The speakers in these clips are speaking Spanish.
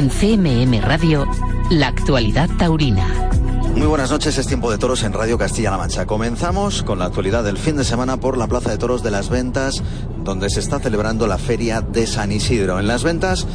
En CMM Radio, la actualidad taurina. Muy buenas noches, es tiempo de toros en Radio Castilla-La Mancha. Comenzamos con la actualidad del fin de semana por la Plaza de Toros de las Ventas, donde se está celebrando la Feria de San Isidro. En las Ventas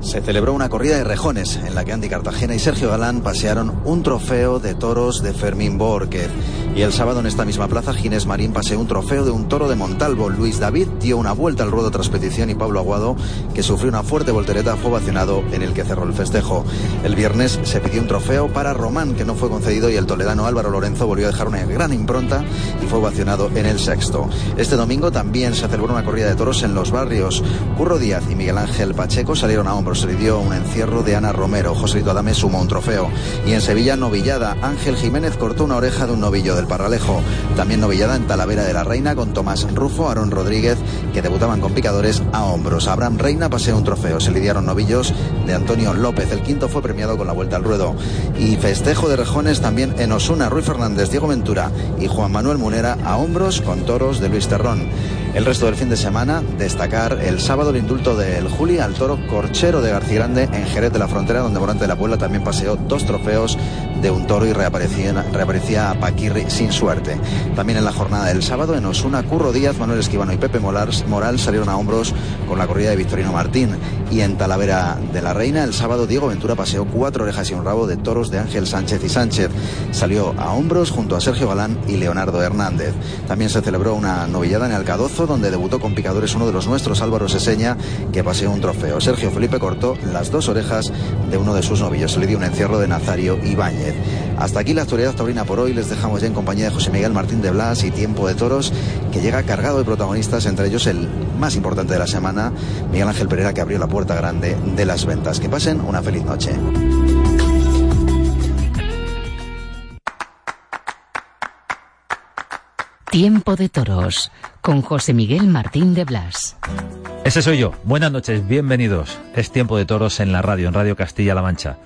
se celebró una corrida de rejones en la que Andy Cartagena y Sergio Galán pasearon un trofeo de toros de Fermín Borquez. Y el sábado en esta misma plaza, Ginés Marín paseó un trofeo de un toro de Montalvo. Luis David dio una vuelta al ruedo tras petición y Pablo Aguado, que sufrió una fuerte voltereta, fue vacionado en el que cerró el festejo. El viernes se pidió un trofeo para Román, que no fue concedido, y el toledano Álvaro Lorenzo volvió a dejar una gran impronta y fue vacionado en el sexto. Este domingo también se celebró una corrida de toros en los barrios. Curro Díaz y Miguel Ángel Pacheco salieron a hombros se le dio un encierro de Ana Romero. Joselito Adame sumó un trofeo. Y en Sevilla, novillada. Ángel Jiménez cortó una oreja de un novillo del Parralejo. También novillada en Talavera de la Reina con Tomás Rufo, Aaron Rodríguez, que debutaban con picadores a hombros. Abraham Reina paseó un trofeo. Se lidiaron novillos de Antonio López. El quinto fue premiado con la vuelta al ruedo. Y festejo de rejones también en Osuna, Ruiz Fernández, Diego Ventura y Juan Manuel Munera a hombros con toros de Luis Terrón. El resto del fin de semana, destacar el sábado el indulto del Juli al toro corchero de García Grande en Jerez de la Frontera, donde Morante de la Puebla también paseó dos trofeos de un toro y reaparecía, reaparecía Paquirri sin suerte. También en la jornada del sábado, en Osuna, Curro Díaz, Manuel Esquivano y Pepe Moral salieron a hombros con la corrida de Victorino Martín. Y en Talavera de la Reina, el sábado, Diego Ventura paseó cuatro orejas y un rabo de toros de Ángel Sánchez y Sánchez. Salió a hombros junto a Sergio Galán y Leonardo Hernández. También se celebró una novillada en Alcadozo, donde debutó con picadores uno de los nuestros, Álvaro Seseña, que paseó un trofeo. Sergio Felipe cortó las dos orejas de uno de sus novillos. Se le dio un encierro de Nazario Ibáñez. Hasta aquí la actualidad taurina por hoy. Les dejamos ya en compañía de José Miguel Martín de Blas y Tiempo de Toros, que llega cargado de protagonistas, entre ellos el más importante de la semana, Miguel Ángel Pereira, que abrió la puerta grande de las ventas. Que pasen una feliz noche. Tiempo de Toros, con José Miguel Martín de Blas. Ese soy yo. Buenas noches, bienvenidos. Es Tiempo de Toros en la radio, en Radio Castilla-La Mancha.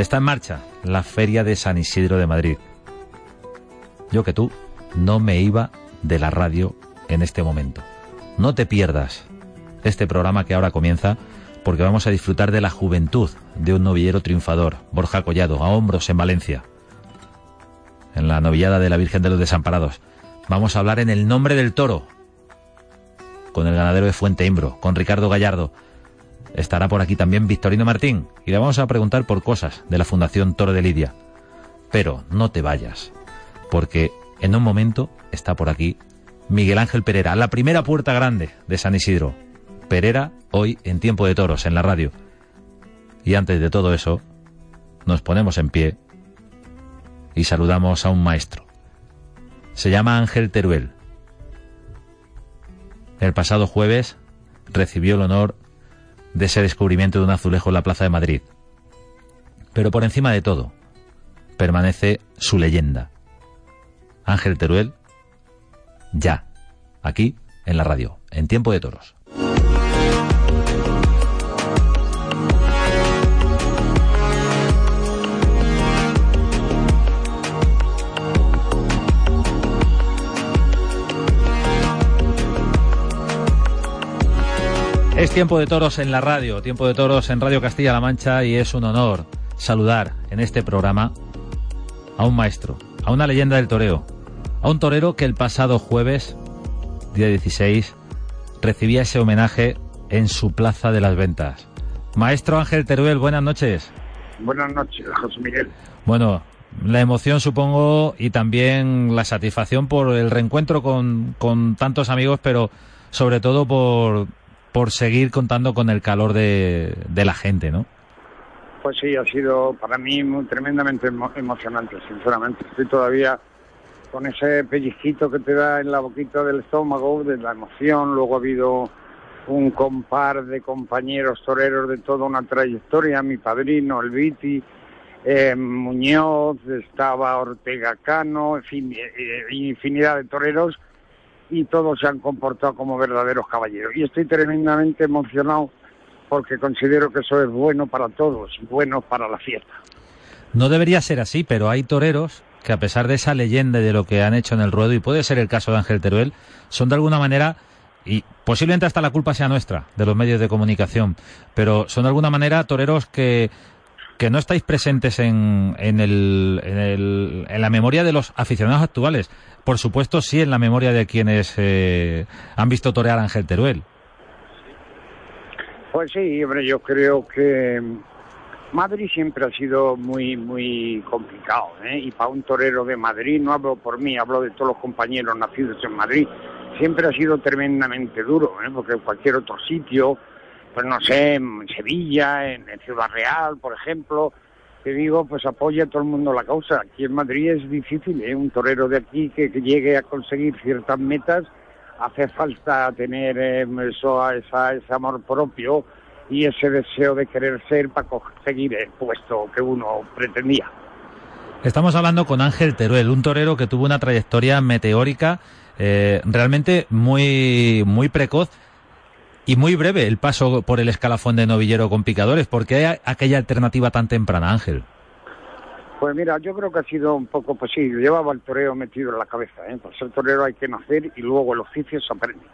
Está en marcha la Feria de San Isidro de Madrid. Yo que tú no me iba de la radio en este momento. No te pierdas este programa que ahora comienza porque vamos a disfrutar de la juventud de un novillero triunfador, Borja Collado, a hombros en Valencia. En la novillada de la Virgen de los Desamparados. Vamos a hablar en el nombre del toro, con el ganadero de Fuente Imbro, con Ricardo Gallardo. Estará por aquí también Victorino Martín y le vamos a preguntar por cosas de la Fundación Toro de Lidia. Pero no te vayas, porque en un momento está por aquí Miguel Ángel Pereira, la primera puerta grande de San Isidro. Pereira hoy en Tiempo de Toros en la radio. Y antes de todo eso, nos ponemos en pie y saludamos a un maestro. Se llama Ángel Teruel. El pasado jueves recibió el honor de ese descubrimiento de un azulejo en la Plaza de Madrid. Pero por encima de todo, permanece su leyenda. Ángel Teruel, ya, aquí en la radio, en Tiempo de Toros. Es tiempo de toros en la radio, tiempo de toros en Radio Castilla-La Mancha y es un honor saludar en este programa a un maestro, a una leyenda del toreo, a un torero que el pasado jueves, día 16, recibía ese homenaje en su Plaza de las Ventas. Maestro Ángel Teruel, buenas noches. Buenas noches, José Miguel. Bueno, la emoción supongo y también la satisfacción por el reencuentro con, con tantos amigos, pero sobre todo por, por seguir contando con el calor de, la gente, ¿no? Pues sí, ha sido para mí tremendamente emocionante, sinceramente. Estoy todavía con ese pellizquito que te da en la boquita del estómago, de la emoción. Luego ha habido un compar de compañeros toreros de toda una trayectoria, mi padrino, el Viti, eh, Muñoz, estaba Ortega Cano, eh, eh, infinidad de toreros y todos se han comportado como verdaderos caballeros. Y estoy tremendamente emocionado porque considero que eso es bueno para todos, bueno para la fiesta. No debería ser así, pero hay toreros que a pesar de esa leyenda de lo que han hecho en el ruedo, y puede ser el caso de Ángel Teruel, son de alguna manera, y posiblemente hasta la culpa sea nuestra, de los medios de comunicación, pero son de alguna manera toreros que, que no estáis presentes en, en, el, en, la memoria de los aficionados actuales. Por supuesto, sí en la memoria de quienes eh, han visto torear a Ángel Teruel. Pues sí, hombre, yo creo que Madrid siempre ha sido muy, muy complicado, ¿eh? Y para un torero de Madrid, no hablo por mí, hablo de todos los compañeros nacidos en Madrid, siempre ha sido tremendamente duro, ¿eh? Porque en cualquier otro sitio, pues no sé, en Sevilla, en, Ciudad Real, por ejemplo, te digo, pues apoya a todo el mundo la causa. Aquí en Madrid es difícil, ¿eh? Un torero de aquí que, que llegue a conseguir ciertas metas, hace falta tener eh, eso, esa, ese amor propio y ese deseo de querer ser para conseguir el puesto que uno pretendía. Estamos hablando con Ángel Teruel, un torero que tuvo una trayectoria meteórica, eh, realmente muy, muy precoz y muy breve el paso por el escalafón de novillero con picadores. ¿Por qué hay aquella alternativa tan temprana, Ángel? Pues mira, yo creo que ha sido un poco. Pues llevaba el toreo metido en la cabeza. ¿eh? Para ser torero hay que nacer y luego el oficio se aprende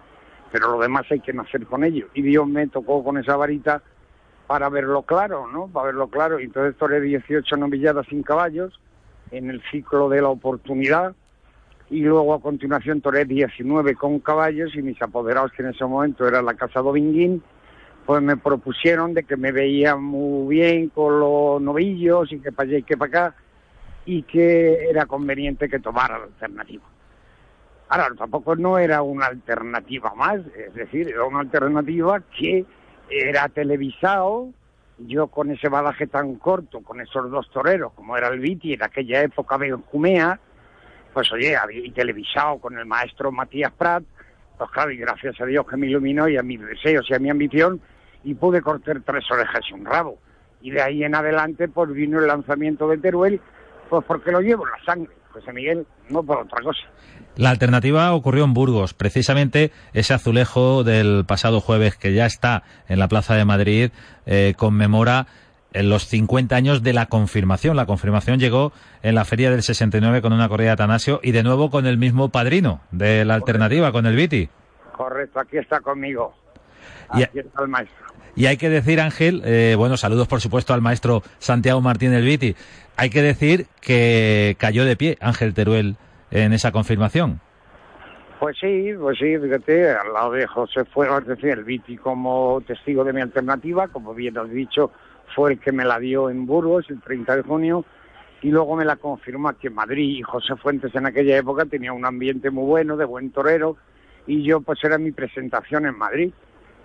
pero lo demás hay que nacer con ello. Y Dios me tocó con esa varita para verlo claro, ¿no? Para verlo claro. Entonces toré 18 novilladas sin caballos en el ciclo de la oportunidad y luego a continuación toré 19 con caballos y mis apoderados, que en ese momento era la Casa Dominguín, pues me propusieron de que me veía muy bien con los novillos y que para allá y que para acá y que era conveniente que tomara la alternativa. Ahora, tampoco no era una alternativa más, es decir, era una alternativa que era televisado, yo con ese balaje tan corto, con esos dos toreros, como era el Viti en aquella época Benjumea, pues oye, había televisado con el maestro Matías Prat, pues claro, y gracias a Dios que me iluminó y a mis deseos y a mi ambición, y pude cortar tres orejas y un rabo. Y de ahí en adelante, pues vino el lanzamiento de Teruel, pues porque lo llevo en la sangre, José Miguel, no por otra cosa. La alternativa ocurrió en Burgos, precisamente ese azulejo del pasado jueves que ya está en la Plaza de Madrid eh, conmemora en los 50 años de la confirmación. La confirmación llegó en la feria del 69 con una corrida de Atanasio y de nuevo con el mismo padrino de la alternativa, con el Viti. Correcto, aquí está conmigo. Aquí está el maestro. Y hay que decir, Ángel, eh, bueno, saludos por supuesto al maestro Santiago Martín del Viti. Hay que decir que cayó de pie Ángel Teruel en esa confirmación. Pues sí, pues sí, fíjate, al lado de José fue, es decir, el Viti como testigo de mi alternativa, como bien has dicho, fue el que me la dio en Burgos el 30 de junio y luego me la confirmó aquí en Madrid. Y José Fuentes en aquella época tenía un ambiente muy bueno, de buen torero, y yo pues era mi presentación en Madrid.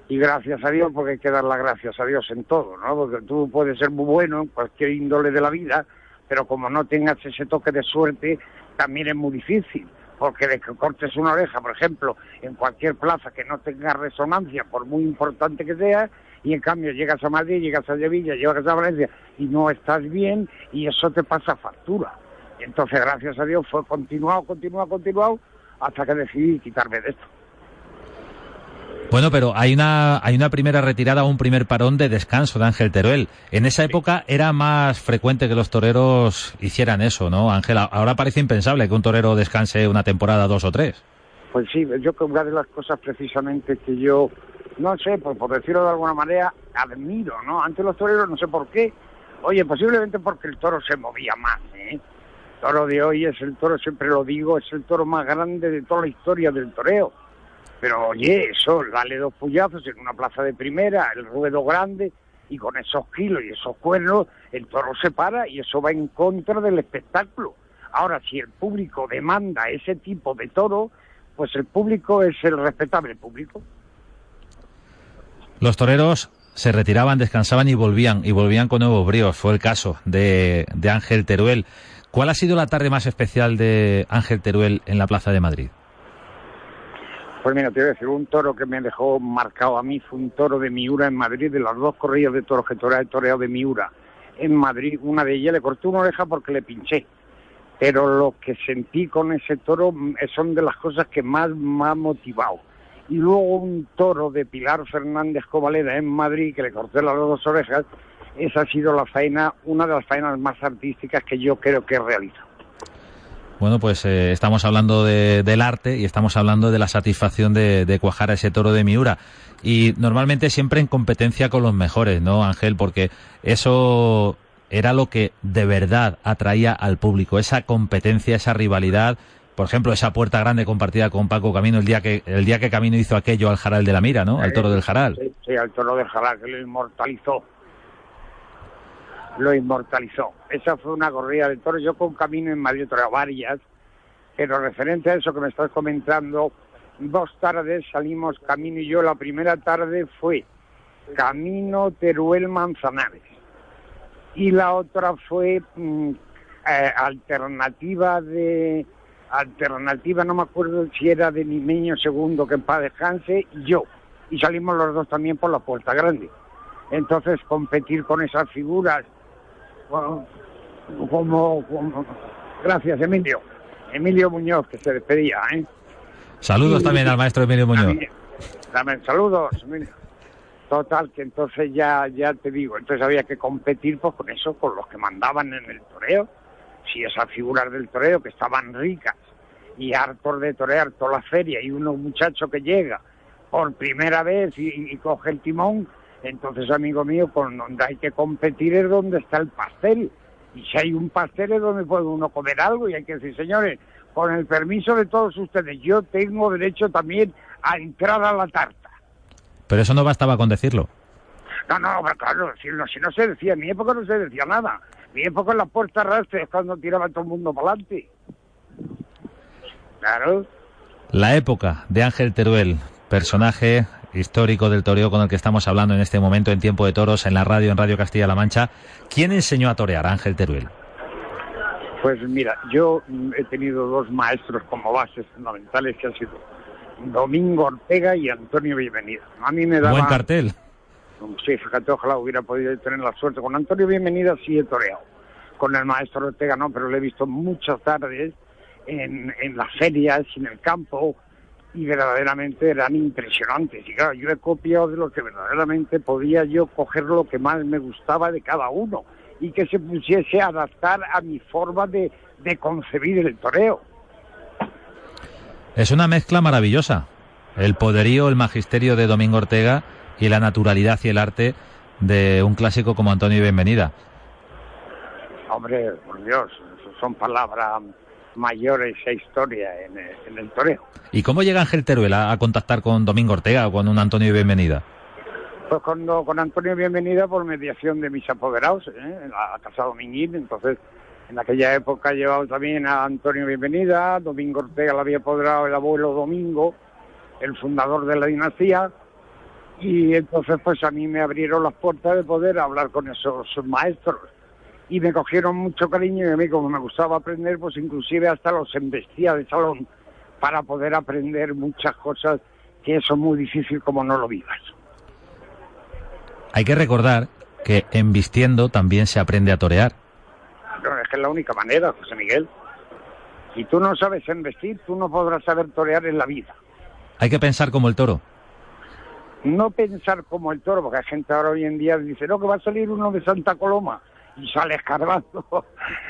Y gracias a Dios, porque hay que dar las gracias a Dios en todo, ¿no? Porque tú puedes ser muy bueno en cualquier índole de la vida, pero como no tengas ese toque de suerte, también es muy difícil, porque de que cortes una oreja, por ejemplo, en cualquier plaza que no tenga resonancia, por muy importante que sea, y en cambio llegas a Madrid, llegas a Sevilla, llegas a Valencia y no estás bien, y eso te pasa factura. Entonces, gracias a Dios, fue continuado, continuado, continuado, hasta que decidí quitarme de esto. Bueno, pero hay una, hay una primera retirada, un primer parón de descanso de Ángel Teruel. En esa época era más frecuente que los toreros hicieran eso, ¿no, Ángel? Ahora parece impensable que un torero descanse una temporada, dos o tres. Pues sí, yo creo que una de las cosas precisamente que yo, no sé, por, por decirlo de alguna manera, admiro, ¿no? Ante los toreros, no sé por qué. Oye, posiblemente porque el toro se movía más, ¿eh? El toro de hoy es el toro, siempre lo digo, es el toro más grande de toda la historia del toreo pero oye, eso, dale dos puyazos en una plaza de primera, el ruedo grande, y con esos kilos y esos cuernos el toro se para y eso va en contra del espectáculo. Ahora, si el público demanda ese tipo de toro, pues el público es el respetable público. Los toreros se retiraban, descansaban y volvían, y volvían con nuevos bríos. Fue el caso de, de Ángel Teruel. ¿Cuál ha sido la tarde más especial de Ángel Teruel en la Plaza de Madrid? Pues mira, te voy a decir, un toro que me dejó marcado a mí fue un toro de Miura en Madrid, de las dos corridas de toros que he toreado de Miura en Madrid. Una de ellas le corté una oreja porque le pinché. Pero lo que sentí con ese toro mm, son de las cosas que más me ha motivado. Y luego un toro de Pilar Fernández Covaleda en Madrid, que le corté las dos orejas, esa ha sido la faena, una de las faenas más artísticas que yo creo que he realizado. Bueno, pues eh, estamos hablando del arte y estamos hablando de la satisfacción de, de, cuajar a ese toro de Miura. Y normalmente siempre en competencia con los mejores, ¿no, Ángel? Porque eso era lo que de verdad atraía al público, esa competencia, esa rivalidad. Por ejemplo, esa puerta grande compartida con Paco Camino el día que el día que Camino hizo aquello al Jaral de la Mira, ¿no? Al toro del Jaral. Sí, sí al toro del Jaral, que lo inmortalizó lo inmortalizó. Esa fue una corrida de toros. Yo con Camino en Madrid otras varias, pero referente a eso que me estás comentando, dos tardes salimos Camino y yo. La primera tarde fue Camino Teruel Manzanares y la otra fue mm, eh, alternativa de alternativa no me acuerdo si era de Nimeño segundo que en paz descanse y yo y salimos los dos también por la puerta grande entonces competir con esas figuras como, Gracias, Emilio. Emilio Muñoz, que se despedía, ¿eh? Saludos también al maestro Emilio Muñoz. También, saludos, Emilio. Total, que entonces ya, ya te digo, entonces había que competir pues con eso, con los que mandaban en el toreo. Si esas figuras del toreo que estaban ricas y hartos de torear toda la feria y uno muchacho que llega por primera vez y coge el timón, entonces, amigo mío, con donde hay que competir es donde está el pastel. Y si hay un pastel es donde puede uno comer algo y hay que decir, señores, con el permiso de todos ustedes, yo tengo derecho también a entrar a la tarta. Pero eso no bastaba con decirlo. No, no, claro, si no, si no se decía, en mi época no se decía nada. En cuando tiraba todo el mundo para adelante. Claro. La época de Ángel Teruel, personaje histórico del toreo con el que estamos hablando en este momento en Tiempo de Toros en la radio, en Radio Castilla-La Mancha. ¿Quién enseñó a torear Ángel Teruel? Pues mira, yo he tenido dos maestros como bases fundamentales que han sido Domingo Ortega y Antonio Bienvenida. A mí me daba... Buen cartel. Sí, fíjate, ojalá hubiera podido tener la suerte. Con Antonio Bienvenida sí he toreado. Con el maestro Ortega no, pero le he visto muchas tardes en, en las ferias, en el campo, y verdaderamente eran impresionantes. Y claro, yo he copiado de lo que verdaderamente podía yo coger lo que más me gustaba de cada uno y que se pusiese a adaptar a mi forma de, de concebir el toreo. Es una mezcla maravillosa. El poderío, el magisterio de Domingo Ortega y la naturalidad y el arte de un clásico como Antonio Bienvenida. Hombre, por Dios, son palabras mayor esa historia en, en el toreo. ¿Y cómo llega Ángel Teruel a, contactar con Domingo Ortega o con un Antonio Bienvenida? Pues con, con Antonio Bienvenida por mediación de mis apoderados, ¿eh? en la Casa Dominguín, entonces en aquella época llevaba también a Antonio Bienvenida, Domingo Ortega lo había apoderado el abuelo Domingo, el fundador de la dinastía, y entonces pues a mí me abrieron las puertas de poder hablar con esos maestros y me cogieron mucho cariño y a mí como me gustaba aprender, pues inclusive hasta los embestía de salón para poder aprender muchas cosas que eso es muy difícil como no lo vivas. Hay que recordar que embistiendo también se aprende a torear. No, es que es la única manera, José Miguel. Si tú no sabes embestir, tú no podrás saber torear en la vida. Hay que pensar como el toro. No pensar como el toro, porque hay gente ahora hoy en día dice, no, que va a salir uno de Santa Coloma y sale escarbando.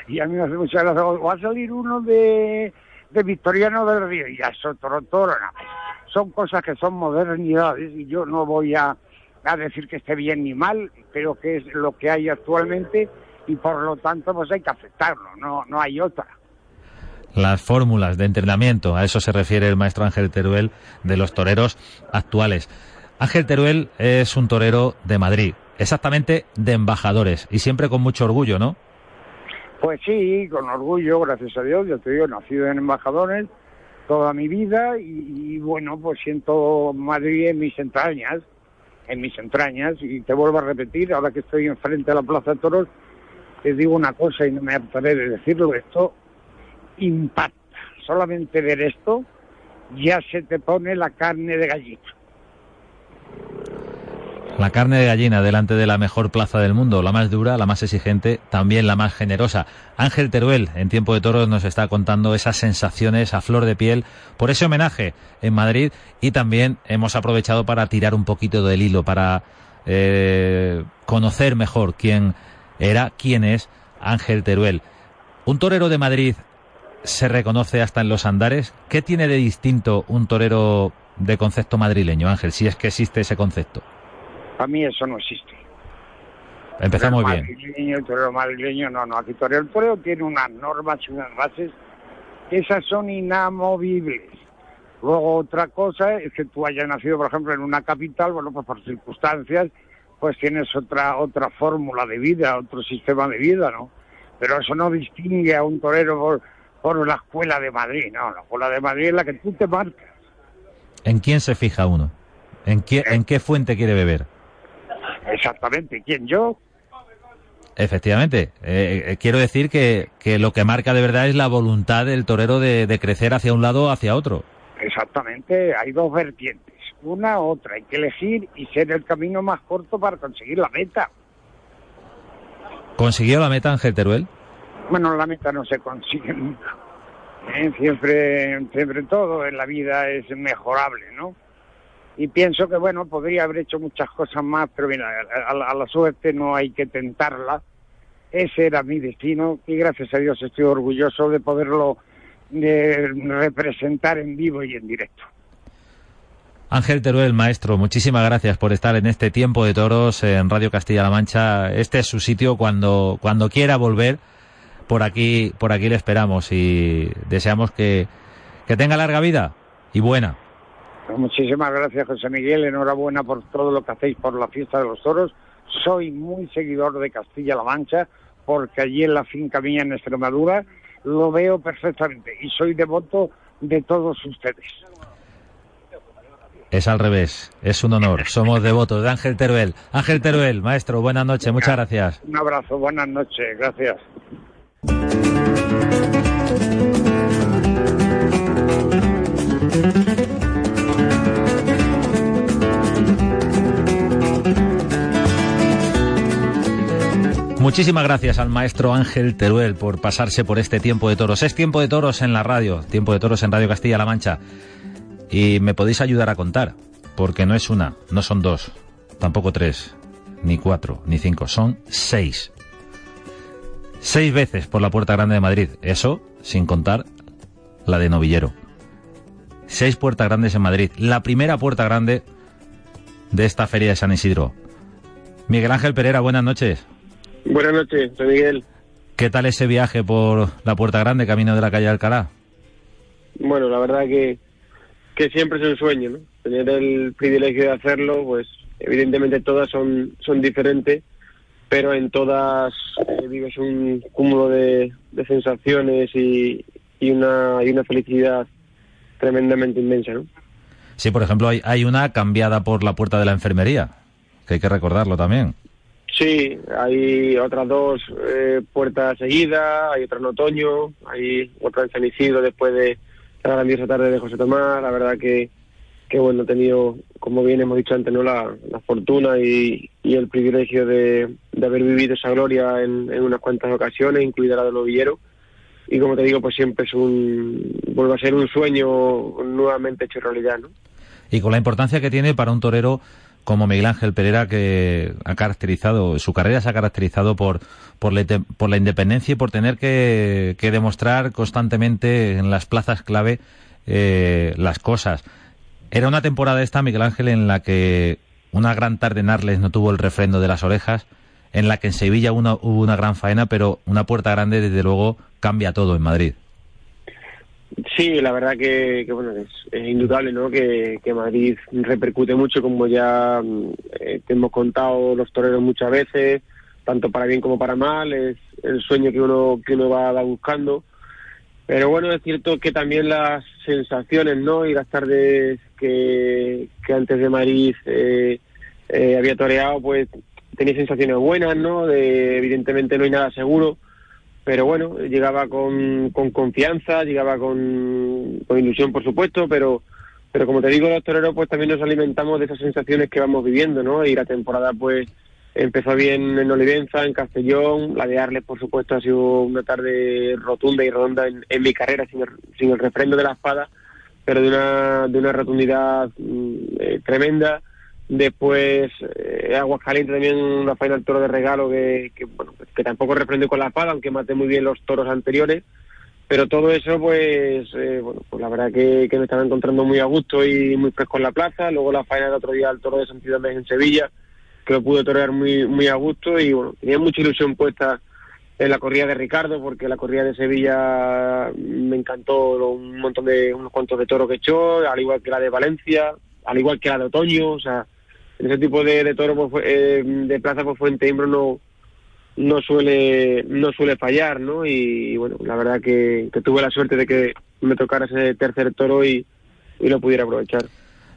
y a mí me hace mucha gracia. Va a salir uno de, de Victoriano del Río y ya es otro toro. Son cosas que son modernidades y yo no voy a, a decir que esté bien ni mal, pero que es lo que hay actualmente y por lo tanto pues hay que aceptarlo, no, no hay otra las fórmulas de entrenamiento. A eso se refiere el maestro Ángel Teruel de los toreros actuales. Ángel Teruel es un torero de Madrid, exactamente de embajadores y siempre con mucho orgullo, ¿no? Pues sí, con orgullo, gracias a Dios. Yo te digo, nacido en embajadores toda mi vida y, bueno, pues siento Madrid en mis entrañas, en mis entrañas. Y te vuelvo a repetir, ahora que estoy enfrente de la Plaza de Toros, te digo una cosa y no me hartaré de decirlo, esto impacta. Solamente ver esto ya se te pone la carne de gallina. La carne de gallina delante de la mejor plaza del mundo, la más dura, la más exigente, también la más generosa. Ángel Teruel, en Tiempo de Toros, nos está contando esas sensaciones a flor de piel por ese homenaje en Madrid y también hemos aprovechado para tirar un poquito del hilo, para eh, conocer mejor quién era, quién es Ángel Teruel. Un torero de Madrid se reconoce hasta en los andares. ¿Qué tiene de distinto un torero de concepto madrileño, Ángel, si es que existe ese concepto? A mí eso no existe. Empezamos bien. Madrileño, el torero madrileño, no, no. Aquí torero, el torero tiene unas normas y unas bases que esas son inamovibles. Luego otra cosa es que tú hayas nacido, por ejemplo, en una capital, bueno, pues por circunstancias, pues tienes otra otra fórmula de vida, otro sistema de vida, ¿no? Pero eso no distingue a un torero por, por la escuela de Madrid, no, la escuela de Madrid es la que tú te marcas. ¿En quién se fija uno? ¿En qué, ¿En qué fuente quiere beber? Exactamente, ¿quién yo? Efectivamente, eh, eh, quiero decir que, que, lo que marca de verdad es la voluntad del torero de, de, crecer hacia un lado o hacia otro. Exactamente, hay dos vertientes, una u otra, hay que elegir y ser el camino más corto para conseguir la meta. ¿Consiguió la meta Ángel Teruel? Bueno, la meta no se consigue nunca. ¿Eh? Siempre, siempre todo en la vida es mejorable, ¿no? Y pienso que bueno podría haber hecho muchas cosas más pero mira a, la, a la suerte no hay que tentarla ese era mi destino y gracias a Dios estoy orgulloso de poderlo de representar en vivo y en directo Ángel Teruel, maestro, muchísimas gracias por estar en este tiempo de toros en Radio Castilla-La Mancha. Este es su sitio cuando, cuando quiera volver. Por aquí, por aquí le esperamos y deseamos que, que tenga larga vida y buena. Muchísimas gracias, José Miguel. Enhorabuena por todo lo que hacéis por la fiesta de los toros. Soy muy seguidor de Castilla-La Mancha porque allí en la finca mía en Extremadura lo veo perfectamente y soy devoto de todos ustedes. Es al revés, es un honor. Somos devotos de Ángel Teruel. Ángel Teruel, maestro, buenas noches, muchas gracias. Un abrazo, buenas noches, gracias. Muchísimas gracias al maestro Ángel Teruel por pasarse por este tiempo de toros. Es tiempo de toros en la radio, tiempo de toros en Radio Castilla-La Mancha. Y me podéis ayudar a contar, porque no es una, no son dos, tampoco tres, ni cuatro, ni cinco, son seis. Seis veces por la Puerta Grande de Madrid, eso sin contar la de Novillero. Seis puertas grandes en Madrid, la primera puerta grande de esta feria de San Isidro. Miguel Ángel Pereira, buenas noches. Buenas noches, soy Miguel. ¿Qué tal ese viaje por la Puerta Grande, camino de la calle Alcalá? Bueno, la verdad que, que siempre es un sueño, ¿no? Tener el privilegio de hacerlo, pues evidentemente todas son, son diferentes, pero en todas eh, vives un cúmulo de, de sensaciones y, y, una, y una felicidad tremendamente inmensa, ¿no? Sí, por ejemplo, hay, hay una cambiada por la puerta de la enfermería, que hay que recordarlo también. Sí, hay otras dos eh, puertas seguidas, hay otra en otoño, hay otra en San después de la grandiosa tarde de José Tomás. La verdad que, que bueno, he tenido, como bien hemos dicho antes, ¿no? la, la fortuna y, y, el privilegio de, de, haber vivido esa gloria en, en, unas cuantas ocasiones, incluida la de novillero. Y como te digo, pues siempre es un, vuelve a ser un sueño nuevamente hecho realidad, ¿no? Y con la importancia que tiene para un torero como Miguel Ángel Pereira que ha caracterizado, su carrera se ha caracterizado por, por, la, por la independencia y por tener que, que, demostrar constantemente en las plazas clave eh, las cosas. Era una temporada esta, Miguel Ángel, en la que una gran tarde en Arles no tuvo el refrendo de las orejas, en la que en Sevilla hubo una gran faena, pero una puerta grande, desde luego, cambia todo en Madrid. Sí, la verdad que, bueno, es, indudable, ¿no? Que, Madrid repercute mucho, como ya eh, te hemos contado los toreros muchas veces, tanto para bien como para mal, es el sueño que uno que uno va, buscando. Pero bueno, es cierto que también las sensaciones, ¿no? Y las tardes que, que antes de Madrid eh, eh, había toreado, pues tenía sensaciones buenas, ¿no? De, evidentemente no hay nada seguro pero bueno, llegaba con, con confianza, llegaba con, con, ilusión, por supuesto, pero, pero como te digo, los toreros, pues también nos alimentamos de esas sensaciones que vamos viviendo, ¿no? Y la temporada, pues, empezó bien en Olivenza, en Castellón, la de Arles, por supuesto, ha sido una tarde rotunda y redonda en, mi carrera, sin el, sin el refrendo de la espada, pero de una, de una rotundidad mm, eh, tremenda Después, eh, Aguascalientes también una faena toro de regalo que, bueno, que tampoco reprende con la espada, aunque mate muy bien los toros anteriores. Pero todo eso, pues, eh, bueno, pues la verdad que, me estaba encontrando muy a gusto y muy fresco en la plaza. Luego la faena del otro día al toro de Santidad en Sevilla, que lo pude torear muy, muy a gusto y bueno, tenía mucha ilusión puesta en la corrida de Ricardo, porque la corrida de Sevilla me encantó un montón de, unos cuantos de toros que echó, al igual que la de Valencia, al igual que la de Otoño, o sea, ese tipo de, de toro pues, eh, de plaza por Fuente Imbro no no suele no suele fallar no y, bueno la verdad que, tuve la suerte de que me tocara ese tercer toro y, y lo pudiera aprovechar.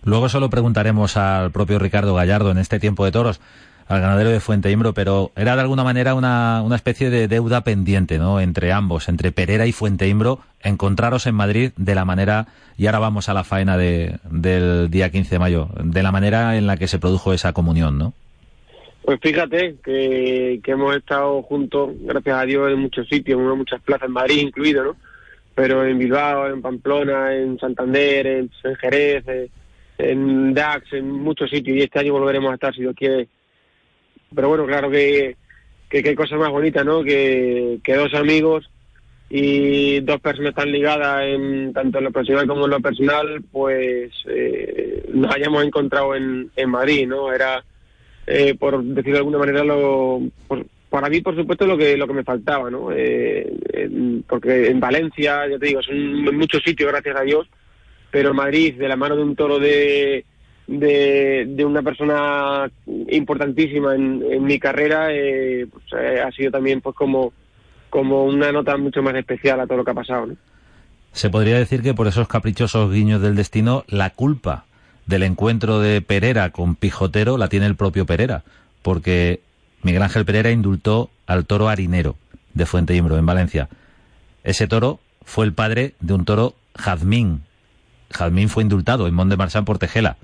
Luego solo preguntaremos al propio Ricardo Gallardo en este tiempo de toros al ganadero de Fuente Imbro, pero era de alguna manera una, una especie de deuda pendiente, ¿no? Entre ambos, entre Perera y Fuente Imbro, encontraros en Madrid de la manera, y ahora vamos a la faena de, del día 15 de mayo, de la manera en la que se produjo esa comunión, ¿no? Pues fíjate que, hemos estado juntos, gracias a Dios, en muchos sitios, en muchas plazas, en Madrid incluido, ¿no? Pero en Bilbao, en Pamplona, en Santander, en, Jerez, en Dax, en muchos sitios, y este año volveremos a estar, si Dios quiere, pero bueno, claro que, que, hay cosas más bonitas, ¿no? Que, que dos amigos y dos personas tan ligadas en tanto en lo profesional como en lo personal, pues eh, nos hayamos encontrado en, en Madrid, ¿no? Era, eh, por decirlo de alguna manera, lo, para mí, por supuesto, lo que lo que me faltaba, ¿no? Eh, porque en Valencia, ya te digo, son muchos sitios, gracias a Dios, pero en Madrid, de la mano de un toro de de, una persona importantísima en, en mi carrera eh, pues, eh, ha sido también pues como, como una nota mucho más especial a todo lo que ha pasado. Se podría decir que por esos caprichosos guiños del destino, la culpa del encuentro de Perera con Pijotero la tiene el propio Perera, porque Miguel Ángel Perera indultó al toro harinero de Fuente Imbro en Valencia. Ese toro fue el padre de un toro Jazmín. Jazmín fue indultado en Mont de Marsan por Tejela.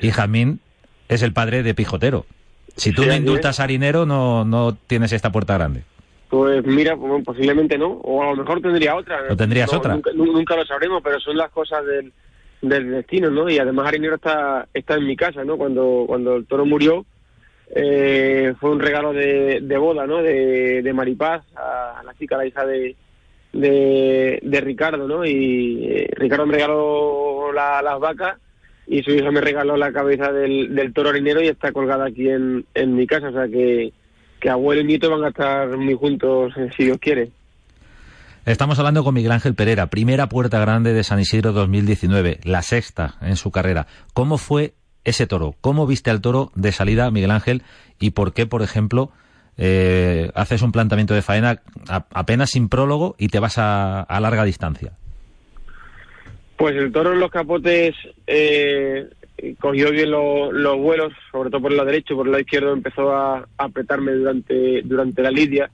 Y Jamín es el padre de Pijotero. Si tú no indultas a harinero, no, no tienes esta puerta grande. Pues mira, posiblemente no, o a lo mejor tendría otra. ¿O tendrías otra? Nunca, lo sabremos, pero son las cosas del, del destino, ¿no? Y además Harinero está, está en mi casa, ¿no? Cuando, cuando el toro murió, eh, fue un regalo de, de boda, ¿no? De, de Maripaz, a, la chica, la hija de, de, de Ricardo, ¿no? Y eh, Ricardo me regaló las vacas y su hija me regaló la cabeza del, del toro harinero y está colgada aquí en, en mi casa, o sea que, que abuelo y nieto van a estar muy juntos eh, si Dios quiere. Estamos hablando con Miguel Ángel Pereira, primera puerta grande de San Isidro 2019, la sexta en su carrera. ¿Cómo fue ese toro? ¿Cómo viste al toro de salida, Miguel Ángel? ¿Y por qué, por ejemplo, eh, haces un planteamiento de faena apenas sin prólogo y te vas a, a larga distancia? Pues el toro en los capotes eh, cogió bien los vuelos, sobre todo por el lado derecho, por el lado izquierdo empezó a, apretarme durante, durante la lidia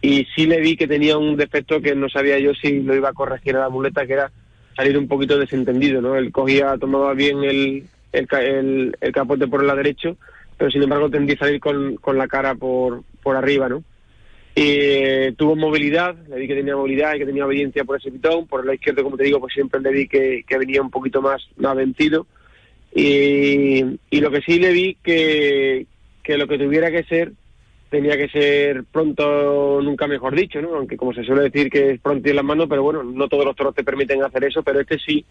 y sí le vi que tenía un defecto que no sabía yo si lo iba a corregir a la muleta, que era salir un poquito desentendido, ¿no? Él cogía, tomaba bien el, el, el, capote por el lado derecho, pero sin embargo tendía a salir con, con la cara por, por arriba, ¿no? Eh, tuvo movilidad, le vi que tenía movilidad y que tenía obediencia por ese pitón. Por el lado izquierdo, como te digo, pues siempre le vi que, venía un poquito más, más vencido. Y, lo que sí le vi que, que lo que tuviera que ser tenía que ser pronto, nunca mejor dicho, ¿no? Aunque como se suele decir que es pronto y en las manos, pero bueno, no todos los toros te permiten hacer eso, pero este sí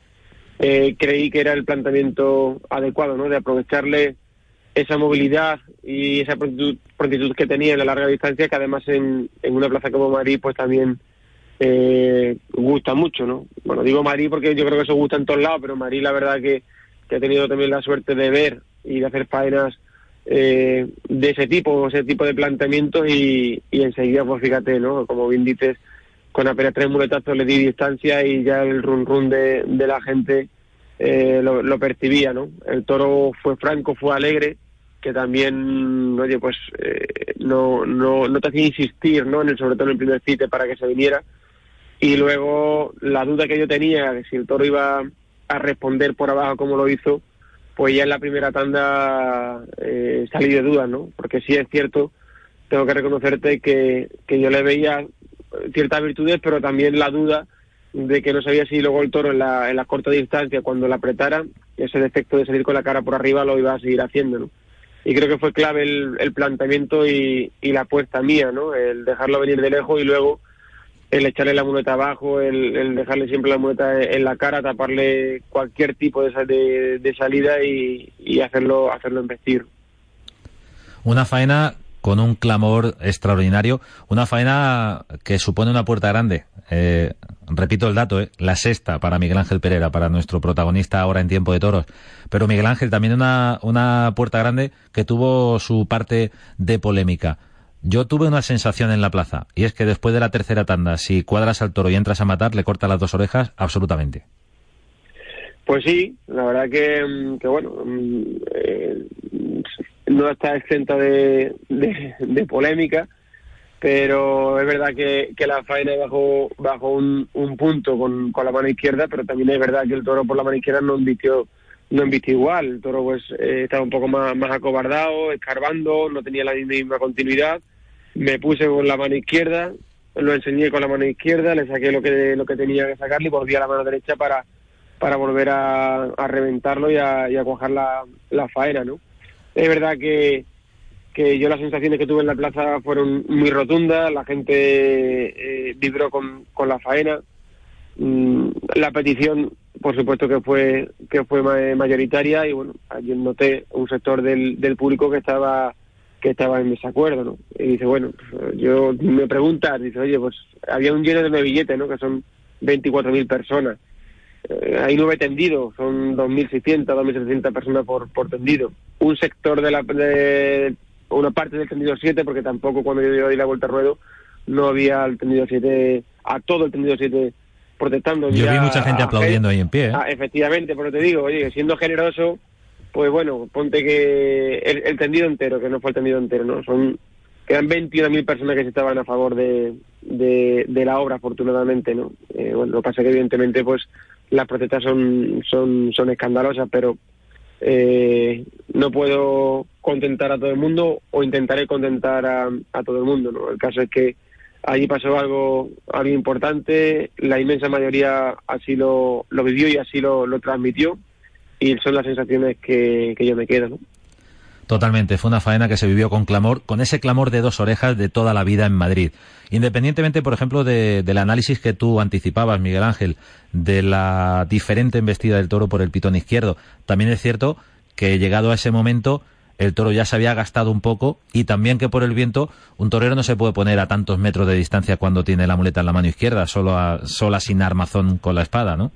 eh, creí que era el planteamiento adecuado, ¿no? De aprovecharle esa movilidad y esa prontitud, que tenía en la larga distancia, que además en, una plaza como Madrid, pues también eh, gusta mucho, ¿no? Bueno, digo Madrid porque yo creo que eso gusta en todos lados, pero Madrid la verdad que, que ha tenido también la suerte de ver y de hacer faenas eh, de ese tipo, ese tipo de planteamientos y, enseguida, pues fíjate, ¿no? Como bien dices, con apenas tres muletazos le di distancia y ya el run run de la gente eh, lo, lo, percibía, ¿no? El toro fue franco, fue alegre, que también, oye, pues eh, no, no, no te hacía insistir, ¿no? En el, sobre todo en el primer cite para que se viniera. Y luego la duda que yo tenía, de si el toro iba a responder por abajo como lo hizo, pues ya en la primera tanda eh, salí de dudas, ¿no? Porque sí es cierto, tengo que reconocerte que, que yo le veía ciertas virtudes, pero también la duda de que no sabía si luego el toro en la, en la corta distancia, cuando la apretara, ese defecto de salir con la cara por arriba lo iba a seguir haciendo. Y creo que fue clave el, el planteamiento y, y, la apuesta mía, ¿no? El dejarlo venir de lejos y luego el echarle la muleta abajo, el, el dejarle siempre la muleta en la cara, taparle cualquier tipo de, de, de salida y, y hacerlo, hacerlo embestir. Una faena con un clamor extraordinario, una faena que supone una puerta grande. Eh, repito el dato, eh, la sexta para Miguel Ángel Pereira, para nuestro protagonista ahora en tiempo de toros. Pero Miguel Ángel también una, una puerta grande que tuvo su parte de polémica. Yo tuve una sensación en la plaza, y es que después de la tercera tanda, si cuadras al toro y entras a matar, le corta las dos orejas absolutamente. Pues sí, la verdad que, que bueno, eh, no está exenta de, de, polémica, pero es verdad que, que la faena bajo, bajo un, un punto con, con, la mano izquierda, pero también es verdad que el toro por la mano izquierda no embistió, no igual. El toro pues eh, estaba un poco más, más acobardado, escarbando, no tenía la misma continuidad. Me puse con la mano izquierda, lo enseñé con la mano izquierda, le saqué lo que, lo que tenía que sacarle y volví a la mano derecha para, para volver a, a reventarlo y a, y a cuajar la, la faena, ¿no? Es verdad que, que yo las sensaciones que tuve en la plaza fueron muy rotundas, la gente eh, vibró con, con la faena, mm, la petición por supuesto que fue que fue mayoritaria y bueno ayer noté un sector del, del público que estaba que estaba en desacuerdo no y dice bueno pues, yo me pregunta dice oye pues había un lleno de billetes no que son 24.000 personas eh, hay nueve tendidos, son 2.600, 2.700 personas por, por tendido. Un sector de la de una parte del tendido 7, porque tampoco cuando yo di la vuelta al ruedo no había el tendido 7, a todo el tendido 7 protestando. Yo vi mucha gente aplaudiendo ahí en pie. ¿eh? Ah, efectivamente, pero te digo, oye, siendo generoso, pues bueno, ponte que el, el, tendido entero, que no fue el tendido entero, ¿no? Son quedan 21.000 personas que estaban a favor de, de, de la obra, afortunadamente, ¿no? Eh, bueno, lo que pasa es que evidentemente, pues las protestas son, son, son escandalosas, pero eh, no puedo contentar a todo el mundo o intentaré contentar a, a, todo el mundo. ¿no? El caso es que allí pasó algo, algo importante, la inmensa mayoría así lo, lo vivió y así lo, lo transmitió y son las sensaciones que, que yo me quedo. ¿no? Totalmente, fue una faena que se vivió con clamor, con ese clamor de dos orejas de toda la vida en Madrid. Independientemente, por ejemplo, de, del análisis que tú anticipabas, Miguel Ángel, de la diferente embestida del toro por el pitón izquierdo, también es cierto que llegado a ese momento el toro ya se había gastado un poco y también que por el viento un torero no se puede poner a tantos metros de distancia cuando tiene la muleta en la mano izquierda, solo a, sola sin armazón con la espada, ¿no?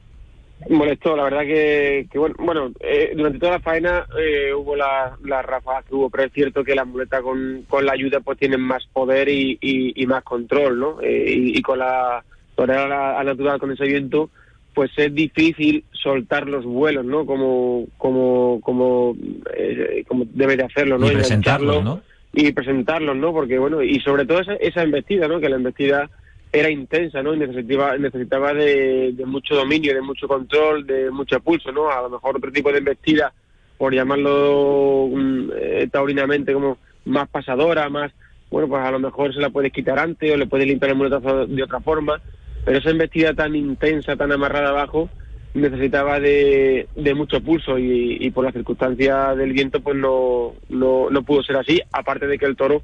Molestó, la verdad que, que bueno, bueno eh, durante toda la faena eh, hubo las la ráfagas que hubo, pero es cierto que la muleta con, con la ayuda pues tienen más poder y, y, y más control, ¿no? Eh, y, y, con la torera natural con ese viento, pues es difícil soltar los vuelos, ¿no? Como como como, eh, como debe de hacerlo, ¿no? Y presentarlos, ¿no? Y presentarlos, ¿no? Porque bueno, y sobre todo esa, esa embestida, ¿no? Que la embestida era intensa, ¿no? Y necesitaba, necesitaba de, de, mucho dominio, de mucho control, de mucho pulso, ¿no? A lo mejor otro tipo de embestida, por llamarlo um, eh, taurinamente como más pasadora, más, bueno, pues a lo mejor se la puedes quitar antes o le puedes limpiar el muletazo de otra forma, pero esa embestida tan intensa, tan amarrada abajo, necesitaba de, de mucho pulso y, y por la circunstancia del viento pues no, no, no pudo ser así, aparte de que el toro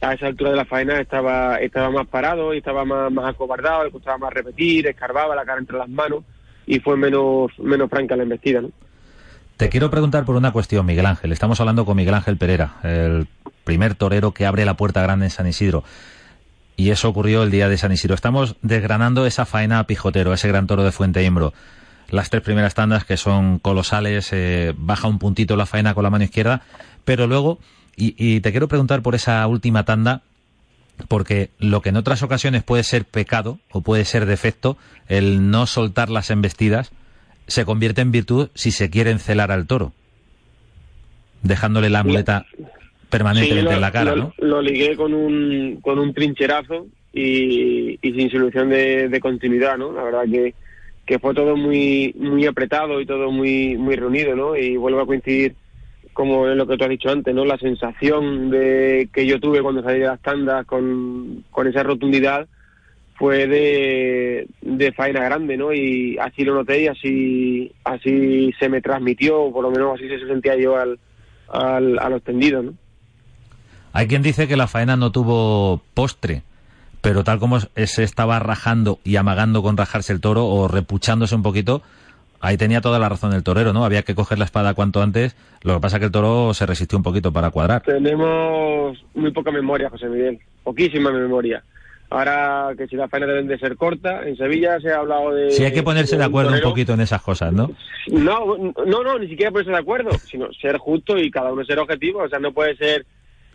a esa altura de la faena estaba, estaba más parado y estaba más, más acobardado, le costaba más repetir, escarbaba la cara entre las manos y fue menos, menos franca la embestida. ¿no? Te quiero preguntar por una cuestión, Miguel Ángel. Estamos hablando con Miguel Ángel Pereira, el primer torero que abre la puerta grande en San Isidro. Y eso ocurrió el día de San Isidro. Estamos desgranando esa faena a Pijotero, ese gran toro de Fuente Imbro. Las tres primeras tandas que son colosales, eh, baja un puntito la faena con la mano izquierda, pero luego, y, y te quiero preguntar por esa última tanda, porque lo que en otras ocasiones puede ser pecado o puede ser defecto, el no soltar las embestidas, se convierte en virtud si se quiere encelar al toro, dejándole la muleta permanentemente en la cara, lo, ¿no? Lo ligué con un, con un trincherazo y, y sin solución de, de, continuidad, ¿no? La verdad que, que fue todo muy muy apretado y todo muy muy reunido, ¿no? Y vuelvo a coincidir como en lo que tú has dicho antes, ¿no? La sensación de que yo tuve cuando salí de las tandas con, con esa rotundidad fue de, de faena grande, ¿no? Y así lo noté y así, así se me transmitió, o por lo menos así se sentía yo al, al, a los tendidos, ¿no? Hay quien dice que la faena no tuvo postre, pero tal como se estaba rajando y amagando con rajarse el toro o repuchándose un poquito, ahí tenía toda la razón el torero, ¿no? Había que coger la espada cuanto antes. Lo que pasa es que el toro se resistió un poquito para cuadrar. Tenemos muy poca memoria, José Miguel. Poquísima memoria. Ahora que si la faena deben de ser corta, en Sevilla se ha hablado de... Sí, hay que ponerse de, de acuerdo torero. un poquito en esas cosas, ¿no? No, no, no, ni siquiera ponerse de acuerdo, sino ser justo y cada uno ser objetivo. O sea, no puede ser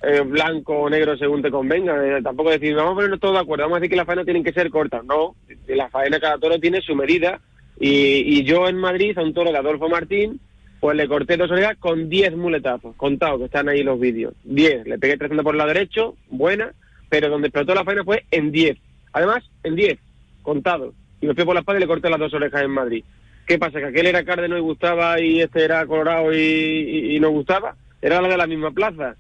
eh, blanco o negro según te convenga. Eh, tampoco decir, vamos a ponernos todos de acuerdo, vamos a decir que las faenas tienen que ser cortas. No, la faena cada toro tiene su medida y, y, yo en Madrid, a un toro de Adolfo Martín, pues le corté dos orejas con 10 muletazos, contados, que están ahí los vídeos. 10, le pegué 300 por el lado derecho, buena, pero donde explotó la faena fue en 10. Además, en 10, contados. Y me fui por la espalda y le corté las dos orejas en Madrid. ¿Qué pasa? ¿Que aquel era cárdeno y gustaba y este era colorado y, y, y no gustaba? Era la de la misma plaza.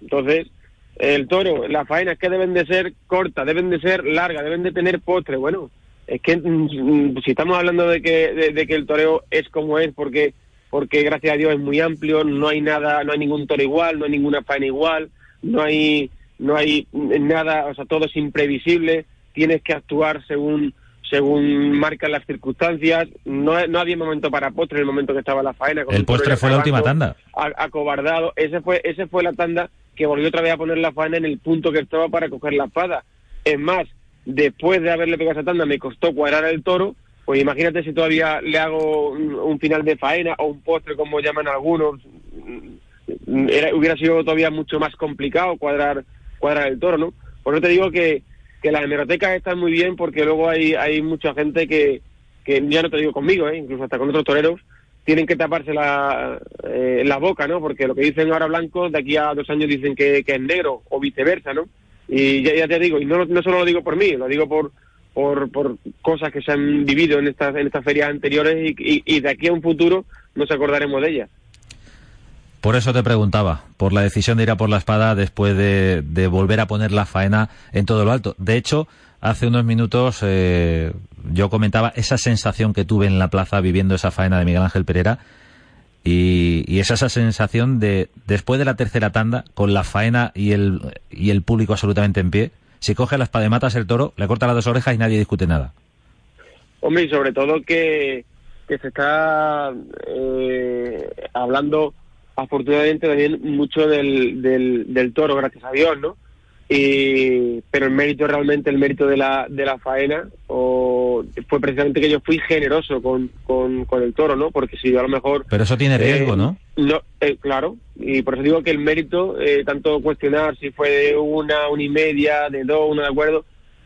Entonces, el toro, las faenas que deben de ser cortas, deben de ser largas, deben de tener postre. Bueno, es que mm, si estamos hablando de que, de, de, que el toreo es como es, porque, porque gracias a Dios es muy amplio, no hay nada, no hay ningún toro igual, no hay ninguna faena igual, no hay, no hay nada, o sea, todo es imprevisible, tienes que actuar según, según marcan las circunstancias, no, no había momento para postre en el momento que estaba la faena. el postre fue la última tanda. Acobardado, ese fue, ese fue la tanda que volvió otra vez a poner la faena en el punto que estaba para coger la espada. Es más, después de haberle pegado esa tanda me costó cuadrar el toro, pues imagínate si todavía le hago un, final de faena o un postre como llaman algunos, era, hubiera sido todavía mucho más complicado cuadrar cuadrar el toro, ¿no? Por eso te digo que, que las hemerotecas están muy bien porque luego hay, hay mucha gente que, que ya no te digo conmigo, ¿eh? incluso hasta con otros toreros, tienen que taparse la, eh, la boca, ¿no? Porque lo que dicen ahora blancos, de aquí a dos años dicen que, que es negro o viceversa, ¿no? Y ya, ya te digo, y no, no solo lo digo por mí, lo digo por, por, cosas que se han vivido en estas, en estas ferias anteriores y, y, y de aquí a un futuro nos acordaremos de ellas. Por eso te preguntaba, por la decisión de ir a por la espada después de, de volver a poner la faena en todo lo alto. De hecho, hace unos minutos eh, yo comentaba esa sensación que tuve en la plaza viviendo esa faena de Miguel Ángel Pereira y, y es esa sensación de después de la tercera tanda con la faena y el, y el público absolutamente en pie, si coge la espada y matas el toro, le corta las dos orejas y nadie discute nada. Hombre, y sobre todo que, que se está eh, hablando afortunadamente también mucho del, del, del toro, gracias a Dios, ¿no? Y, pero el mérito realmente, el mérito de la, de la faena, o, fue precisamente que yo fui generoso con, con, con el toro, ¿no? Porque si yo a lo mejor... Pero eso tiene riesgo, eh, ¿no? No, eh, claro, y por eso digo que el mérito, eh, tanto cuestionar si fue de una, una y media, de dos, uno de acuerdo,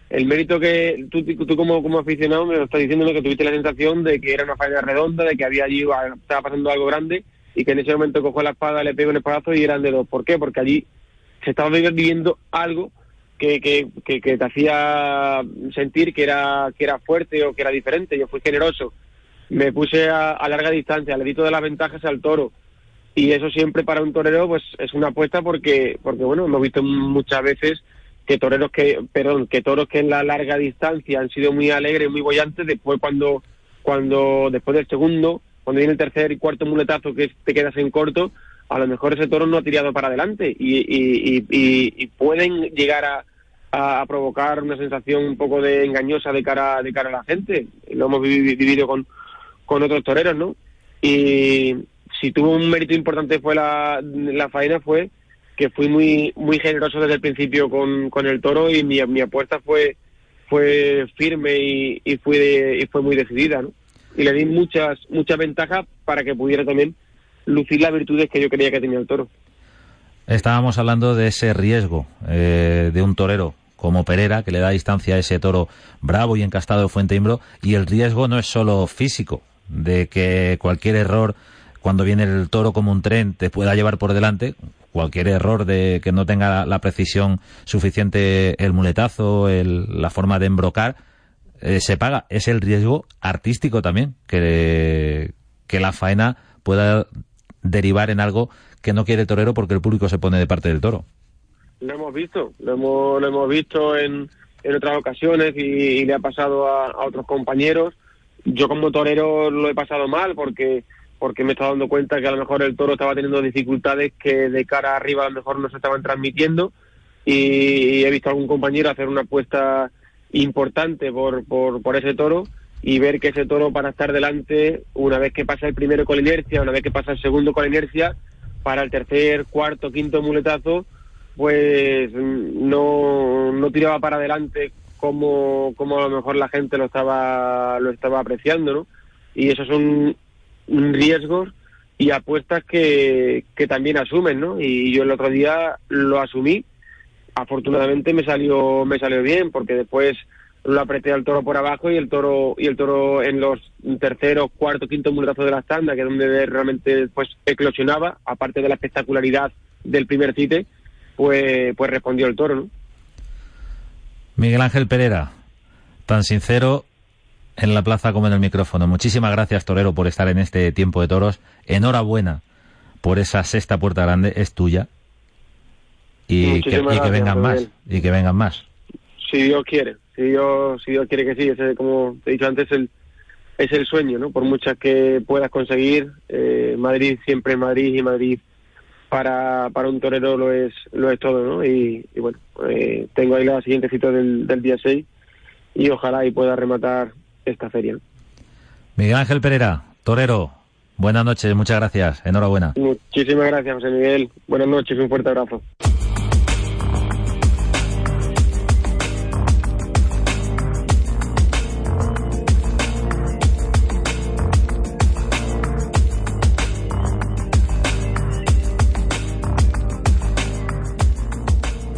el mérito que tú, tú como, como aficionado me lo estás diciendo, ¿no? que tuviste la sensación de que era una faena redonda, de que había allí, estaba pasando algo grande, y que en ese momento cojo la espada, le pego un espadazo y eran de dos. ¿Por qué? Porque allí se estaba viviendo algo que, que, que, te hacía sentir que era, que era fuerte o que era diferente. Yo fui generoso, me puse a, a larga distancia, le di todas las ventajas al toro. Y eso siempre para un torero pues es una apuesta porque, porque bueno, hemos visto muchas veces que toreros que, perdón, que toros que en la larga distancia han sido muy alegres, muy bollantes, después cuando, cuando, después del segundo, cuando viene el tercer y cuarto muletazo que te quedas en corto, a lo mejor ese toro no ha tirado para adelante y, y, y, y pueden llegar a, provocar una sensación un poco de engañosa de cara de cara a la gente. Lo hemos vivido con, otros toreros, ¿no? Y si tuvo un mérito importante fue la, la faena fue que fui muy muy generoso desde el principio con, con el toro y mi, mi apuesta fue fue firme y, y, fue y fue muy decidida, ¿no? Y le di muchas muchas ventajas para que pudiera también lucir las virtudes que yo creía que tenía el toro. Estábamos hablando de ese riesgo eh, de un torero como Pereira, que le da distancia a ese toro bravo y encastado de Fuente Imbro, y el riesgo no es solo físico, de que cualquier error cuando viene el toro como un tren te pueda llevar por delante, cualquier error de que no tenga la precisión suficiente el muletazo, el, la forma de embrocar, eh, se paga. Es el riesgo artístico también, que, que la faena pueda derivar en algo que no quiere el torero porque el público se pone de parte del toro. Lo hemos visto, lo hemos, lo hemos visto en, en otras ocasiones y, le ha pasado a, a, otros compañeros. Yo como torero lo he pasado mal porque porque me he estado dando cuenta que a lo mejor el toro estaba teniendo dificultades que de cara arriba a lo mejor no se estaban transmitiendo y he visto a algún compañero hacer una apuesta importante por, por, por ese toro y ver que ese toro para estar delante, una vez que pasa el primero con inercia, una vez que pasa el segundo con inercia, para el tercer, cuarto, quinto muletazo, pues no, no tiraba para adelante como, como a lo mejor la gente lo estaba, lo estaba apreciando, ¿no? Y esos son riesgos y apuestas que, que también asumen, ¿no? Y yo el otro día lo asumí. Afortunadamente me salió, me salió bien, porque después lo apreté al toro por abajo y el toro y el toro en los terceros, cuarto, quinto muletazo de la estanda, que es donde realmente pues eclosionaba, aparte de la espectacularidad del primer cite, pues, pues respondió el toro, ¿no? Miguel Ángel Pereira, tan sincero en la plaza como en el micrófono. Muchísimas gracias, Torero, por estar en este tiempo de toros. Enhorabuena por esa sexta puerta grande, es tuya. Y, que, y que, vengan más, y que vengan más. Si Dios quiere, si Dios, si Dios quiere que sí, ese, como te he dicho antes, el, es el sueño, ¿no? Por muchas que puedas conseguir, eh, Madrid siempre Madrid y Madrid para, para un torero lo es, lo es todo, ¿no? Y, y bueno, eh, tengo ahí la siguiente cita del, del día 6 y ojalá y pueda rematar esta feria. Miguel Ángel Pereira, torero, buenas noches, muchas gracias, enhorabuena. Muchísimas gracias, José Miguel. Buenas noches, un fuerte abrazo.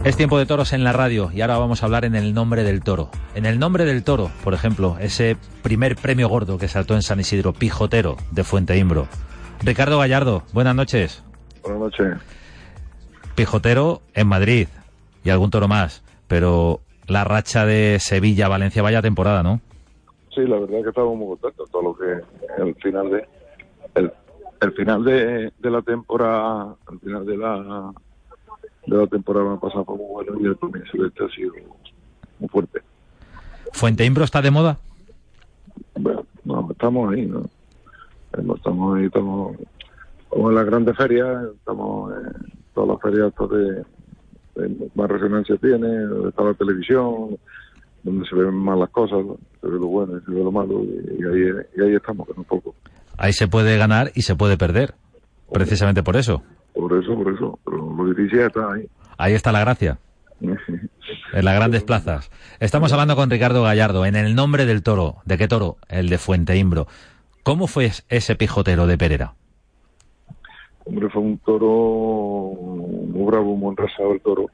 Es tiempo de toros en la radio y ahora vamos a hablar en el nombre del toro. En el nombre del toro, por ejemplo, ese primer premio gordo que saltó en San Isidro, Pijotero de Fuente Imbro. Ricardo Gallardo, buenas noches. Buenas noches. Pijotero en Madrid y algún toro más, pero la racha de Sevilla, Valencia, vaya temporada, ¿no? Sí, la verdad es que estamos muy contentos. Todo lo que el final de el, el final de, de la temporada, el final de la de la temporada pasada fue muy bueno y el comienzo de este ha sido muy fuerte. ¿Fuente Imbro está de moda? Bueno, no, estamos ahí, ¿no? Estamos ahí, estamos como en las grandes ferias, estamos en todas las ferias de, de más resonancia tiene, donde está la televisión, donde se ven más las cosas, se ve lo bueno y se ve lo malo, y ahí, y ahí estamos, que no poco. Ahí se puede ganar y se puede perder, precisamente por eso. Por eso, por eso. Pero lo difícil está ahí. Ahí está la gracia. en las grandes plazas. Estamos hablando con Ricardo Gallardo. En el nombre del toro. ¿De qué toro? El de Fuente Imbro. ¿Cómo fue ese pijotero de Perera? Hombre, fue un toro muy bravo, muy enrasado el toro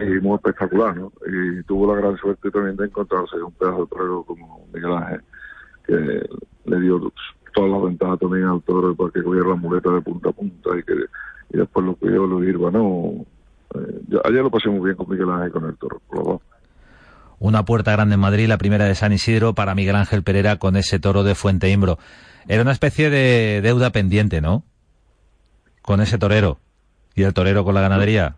y muy espectacular, ¿no? Y tuvo la gran suerte también de encontrarse un pedazo de torero como Miguel Ángel, que le dio todas las ventajas también al toro para que cogiera la muleta de punta a punta y que y después lo cuidó Luis Urbano. Eh, yo, ayer lo pasé muy bien con Miguel Ángel y con el toro, por dos. Una puerta grande en Madrid, la primera de San Isidro para Miguel Ángel Pereira con ese toro de Fuente Imbro. Era una especie de deuda pendiente, ¿no? Con ese torero. Y el torero con la ganadería.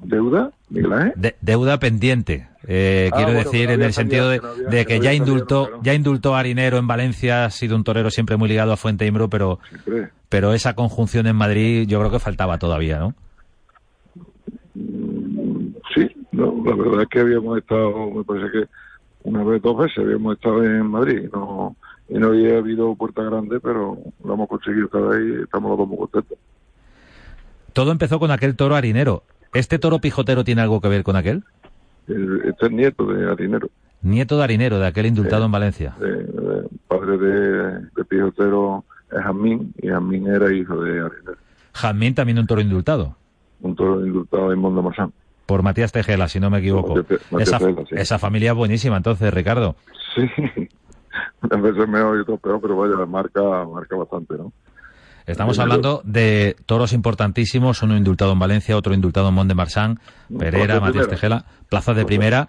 ¿Deuda, Miguel Ángel? De, deuda pendiente. Eh, Ah, quiero bueno, decir, en el sentido de, que no había- de que que no ya indultó, claro. ya indultó a Harinero en Valencia, ha sido un torero siempre muy ligado a Fuente Imbro, pero, Siempre. pero esa conjunción en Madrid yo creo que faltaba todavía, ¿no? Mm, Sí, no, la verdad es que habíamos estado, me parece que una vez, dos veces habíamos estado en Madrid no, y no había habido puerta grande, pero lo hemos conseguido cada vez y estamos los dos muy contentos. todo empezó con aquel toro harinero. ¿Este toro pijotero tiene algo que ver con aquel? Este es nieto de harinero. Nieto de harinero, de aquel indultado en Valencia. padre de, de pijotero es Jamín y Jamín era hijo de harinero. Jamín también un toro indultado. Un toro indultado en Mondomarsán. Por Matías Tejela, si no me equivoco. esa, esa familia buenísima, entonces, Ricardo. Sí, a veces mejor y otros peor, pero vaya, marca, marca bastante, ¿no? Estamos hablando de toros importantísimos, uno indultado en Valencia, otro indultado en Mont de Marsan, Pereira, Matías Tejela, plaza de primera.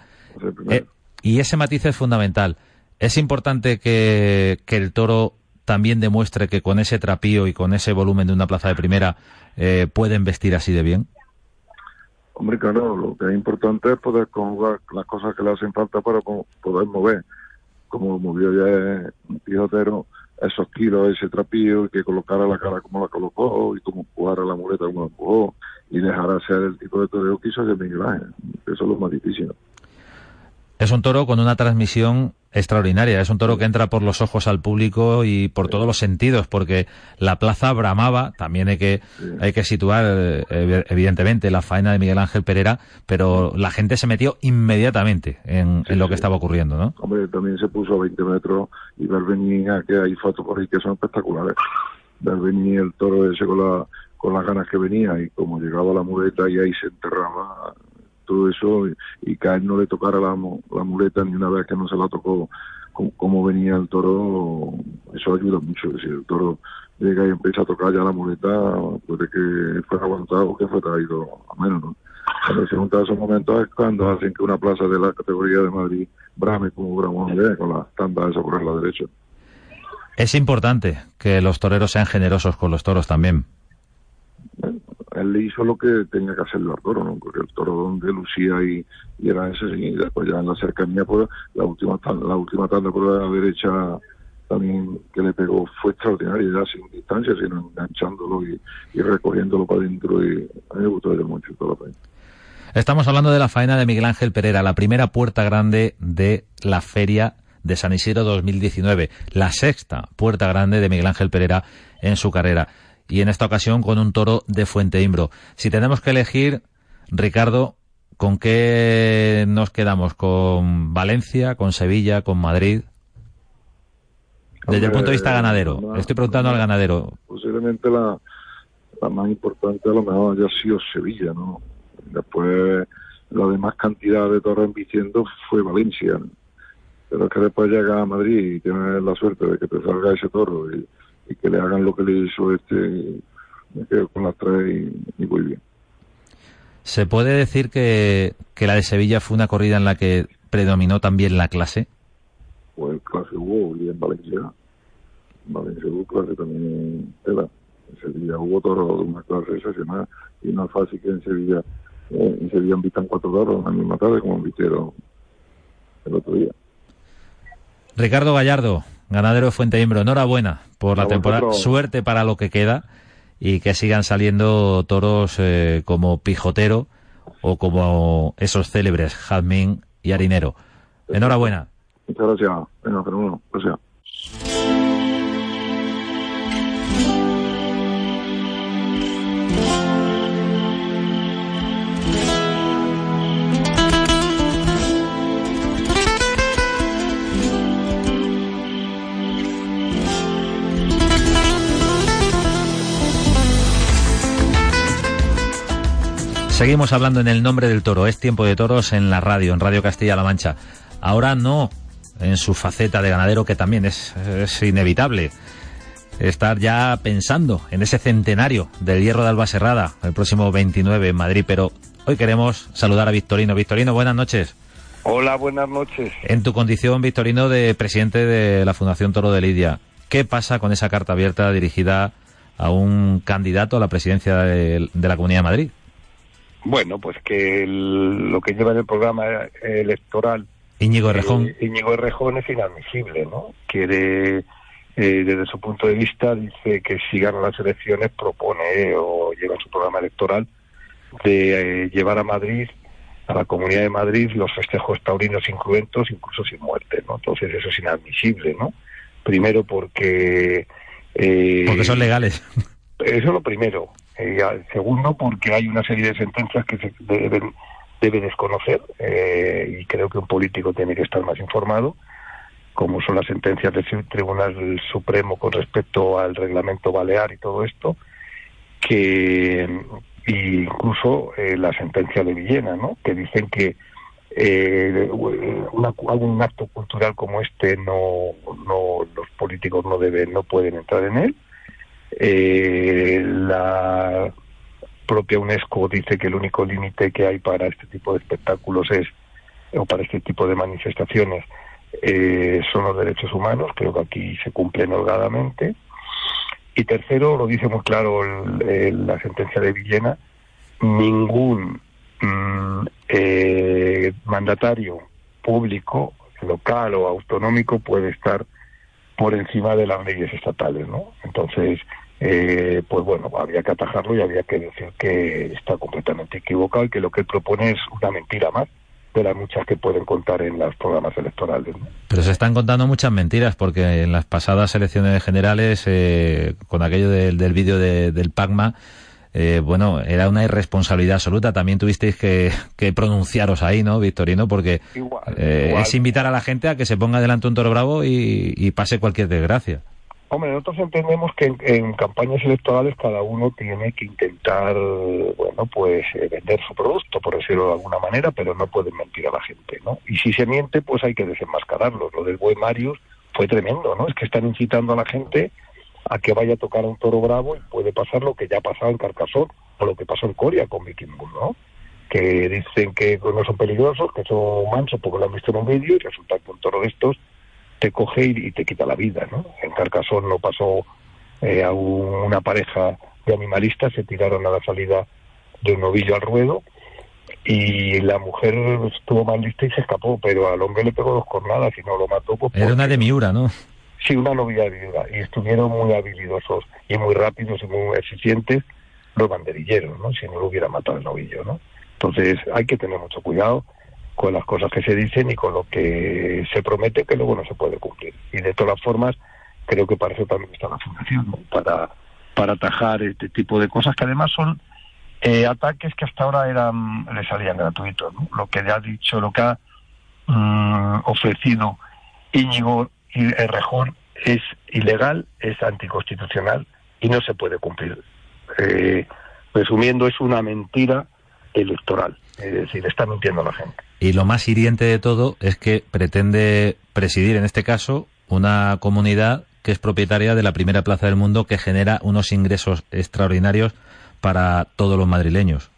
Eh, y ese matiz es fundamental. Es importante que, que, el toro también demuestre que con ese trapío y con ese volumen de una plaza de primera eh, pueden vestir así de bien. Hombre, claro, lo que es importante es poder conjugar las cosas que le hacen falta para poder mover. Como movió ya un pijotero, esos kilos, ese trapillo, y que colocara la cara como la colocó, y como empujara la muleta como la empujó, y dejara ser el tipo de toreo que hizo de Miguel Ángel. Eso es lo más difícil. Es un toro con una transmisión extraordinaria. Es un toro que entra por los ojos al público y por todos los sentidos, porque la plaza bramaba. También hay que, hay que situar, eh, evidentemente, la faena de Miguel Ángel Pereira, pero la gente se metió inmediatamente en, lo que estaba ocurriendo, ¿no? Hombre, también se puso a 20 metros y ver venir, que hay fotos por ahí que son espectaculares. Ver venir el toro ese con, la, con las ganas que venía y como llegaba la muleta y ahí se enterraba todo eso y, que a él no le tocara la, la muleta ni una vez que no se la tocó como, venía el toro, eso ayuda mucho. Si el toro llega y empieza a tocar ya la muleta, puede que fuera aguantado o que fue traído a menos, ¿no? Cuando se juntan esos momentos es cuando hacen que una plaza de la categoría de Madrid brame como Bramón con las tandas esa por la derecha. Es importante que los toreros sean generosos con los toros también él le hizo lo que tenía que hacerlo al toro, ¿no? Porque el toro donde lucía y, era ese, y después ya en la cercanía, pues la última la última tanda por la derecha también que le pegó fue extraordinaria, ya sin distancia, sino enganchándolo y, recogiéndolo para adentro y a mí me gustó mucho toda la faena. Estamos hablando de la faena de Miguel Ángel Pereira, la primera puerta grande de la feria de San Isidro 2019, la sexta puerta grande de Miguel Ángel Pereira en su carrera y en esta ocasión con un toro de Fuente Imbro. Si tenemos que elegir, Ricardo, ¿con qué nos quedamos? ¿Con Valencia, con Sevilla, con Madrid? Desde el punto de vista ganadero, estoy preguntando al ganadero. Posiblemente la, la más importante a lo mejor haya sido Sevilla, ¿no? Después la demás cantidad de toros vistiendo fue Valencia. Pero es que después llega a Madrid y tienes la suerte de que te salga ese toro y, y que le hagan lo que le hizo este, me quedo con las tres y, muy bien. ¿Se puede decir que, que, la de Sevilla fue una corrida en la que predominó también la clase? Pues clase hubo, y en Valencia. En Valencia hubo clase también en Tela. En Sevilla hubo toros de una clase excepcional y no es fácil que en Sevilla, eh, en Sevilla invitan cuatro toros la misma tarde como invitaron el otro día. Ricardo Gallardo, ganadero de Fuente Imbro, enhorabuena por la temporada. Suerte para lo que queda y que sigan saliendo toros eh, como Pijotero o como esos célebres Jazmín y Harinero. Enhorabuena. Muchas gracias. Venga, Gracias. Seguimos hablando en el nombre del toro. Es tiempo de toros en la radio, en Radio Castilla-La Mancha. Ahora no en su faceta de ganadero, que también es, inevitable estar ya pensando en ese centenario del Hierro de Alba Serrada, el próximo 29 en Madrid. Pero hoy queremos saludar a Victorino. Victorino, buenas noches. Hola, buenas noches. En tu condición, Victorino, de presidente de la Fundación Toro de Lidia, ¿qué pasa con esa carta abierta dirigida a un candidato a la presidencia de la Comunidad de Madrid? Bueno, pues que lo que lleva en el programa electoral Íñigo Errejón. Eh, Íñigo Errejón es inadmisible, ¿no? Quiere, eh, desde su punto de vista, dice que si gana las elecciones propone o lleva en su programa electoral de eh, llevar a Madrid, a la Comunidad de Madrid, los festejos taurinos incruentos, incluso sin muerte, ¿no? Entonces eso es inadmisible, ¿no? Primero porque... porque son legales. Eso es lo primero. Eh, segundo, porque hay una serie de sentencias que se deben, debe desconocer eh, y creo que un político tiene que estar más informado, como son las sentencias del Tribunal Supremo con respecto al reglamento balear y todo esto, que incluso eh, la sentencia de Villena, ¿no? que dicen que eh, un acto cultural como este no, no los políticos no deben no pueden entrar en él eh, la propia UNESCO dice que el único límite que hay para este tipo de espectáculos es o para este tipo de manifestaciones eh, son los derechos humanos creo que aquí se cumplen holgadamente y tercero lo dice muy claro la sentencia de Villena ningún mm, eh, mandatario público, local o autonómico puede estar por encima de las leyes estatales, ¿no? Entonces, eh, pues bueno, había que atajarlo y había que decir que está completamente equivocado y que lo que él propone es una mentira más de las muchas que pueden contar en los programas electorales. Pero se están contando muchas mentiras porque en las pasadas elecciones generales, eh, con aquello del, del vídeo de, del PACMA, eh, bueno, era una irresponsabilidad absoluta. También tuvisteis que, pronunciaros ahí, ¿no, Victorino? Porque eh, es invitar a la gente a que se ponga delante un toro bravo y, pase cualquier desgracia. Hombre, nosotros entendemos que en, campañas electorales cada uno tiene que intentar, bueno, pues eh, vender su producto, por decirlo de alguna manera, pero no pueden mentir a la gente, ¿no? Y si se miente, pues hay que desenmascararlo. Lo del buen Marius fue tremendo, ¿no? Es que están incitando a la gente a que vaya a tocar a un toro bravo y puede pasar lo que ya ha pasado en Carcasón o lo que pasó en Coria con Viking Bull, ¿no? Que dicen que no son peligrosos, que son mansos porque lo han visto en un vídeo y resulta que un toro de estos te coge y, te quita la vida, ¿no? En Carcasón no pasó eh, a una pareja de animalistas, se tiraron a la salida de un novillo al ruedo y la mujer estuvo mal lista y se escapó, pero al hombre le pegó dos cornadas y no lo mató. Pues, Era una de Miura, ¿no? Sí, una novia viuda. Y estuvieron muy habilidosos y muy rápidos y muy eficientes los banderilleros, ¿no? Si no lo hubiera matado el novillo, ¿no? Entonces hay que tener mucho cuidado con las cosas que se dicen y con lo que se promete que luego no se puede cumplir. Y de todas formas, creo que para eso también está la fundación. Para, para atajar este tipo de cosas que además son eh, ataques que hasta ahora eran le salían gratuitos. Lo que le ha dicho, lo que ha mm, ofrecido Íñigo y rejón es ilegal, es anticonstitucional y no se puede cumplir. Eh, resumiendo, es una mentira electoral, es decir, está mintiendo a la gente. Y lo más hiriente de todo es que pretende presidir, en este caso, una comunidad que es propietaria de la primera plaza del mundo que genera unos ingresos extraordinarios para todos los madrileños.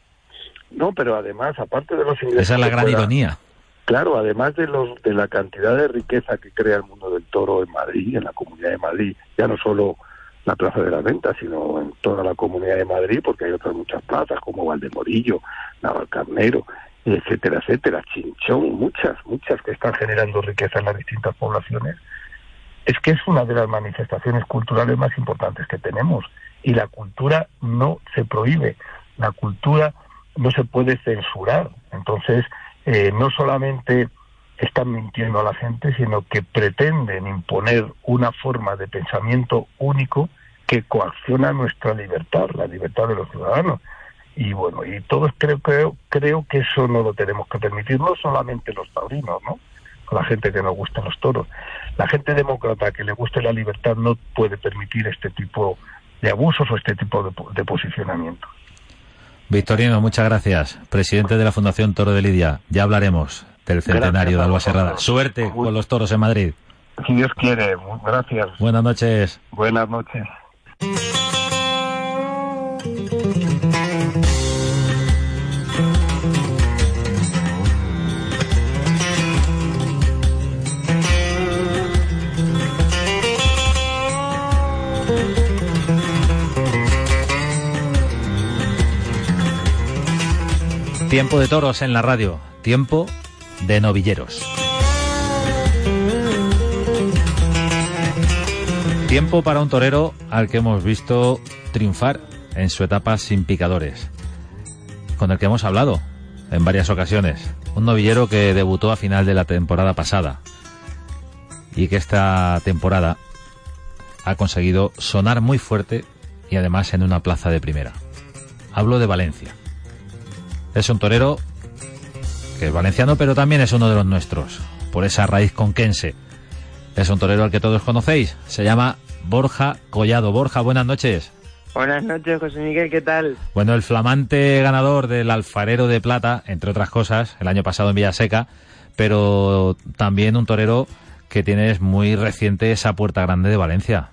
No, pero además, aparte de los ingresos... Esa es la gran ironía. Claro, además de, los, de la cantidad de riqueza que crea el mundo del toro en Madrid, en la Comunidad de Madrid, ya no solo la Plaza de las Ventas, sino en toda la Comunidad de Madrid, porque hay otras muchas plazas como Valdemorillo, Navalcarnero, etcétera, etcétera, Chinchón, muchas, muchas que están generando riqueza en las distintas poblaciones, es que es una de las manifestaciones culturales más importantes que tenemos. Y la cultura no se prohíbe, la cultura no se puede censurar. Entonces, eh, no solamente están mintiendo a la gente, sino que pretenden imponer una forma de pensamiento único que coacciona nuestra libertad, la libertad de los ciudadanos. Y bueno, y todos creo, creo, creo que eso no lo tenemos que permitir, no solamente los taurinos, ¿no? La gente que nos gustan los toros. La gente demócrata que le guste la libertad no puede permitir este tipo de abusos o este tipo de, de posicionamientos. Victorino, muchas gracias. Presidente de la Fundación Toro de Lidia. Ya hablaremos del centenario de Alba Serrada. Suerte con los toros en Madrid. Si Dios quiere. Gracias. Buenas noches. Buenas noches. Tiempo de toros en la radio, tiempo de novilleros. Tiempo para un torero al que hemos visto triunfar en su etapa sin picadores, con el que hemos hablado en varias ocasiones. Un novillero que debutó a final de la temporada pasada y que esta temporada ha conseguido sonar muy fuerte y además en una plaza de primera. Hablo de Valencia. Es un torero que es valenciano, pero también es uno de los nuestros, por esa raíz conquense. Es un torero al que todos conocéis. Se llama Borja Collado. Borja, buenas noches. Buenas noches, José Miguel, ¿qué tal? Bueno, el flamante ganador del Alfarero de Plata, entre otras cosas, el año pasado en Villaseca, pero también un torero que tienes muy reciente esa Puerta Grande de Valencia.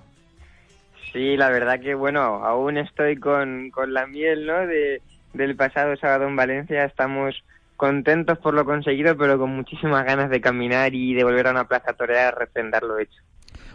Sí, la verdad que, bueno, aún estoy con, con la miel, ¿no? De, del pasado sábado en Valencia. Estamos contentos por lo conseguido, pero con muchísimas ganas de caminar y de volver a una plaza torear a refrendar lo hecho.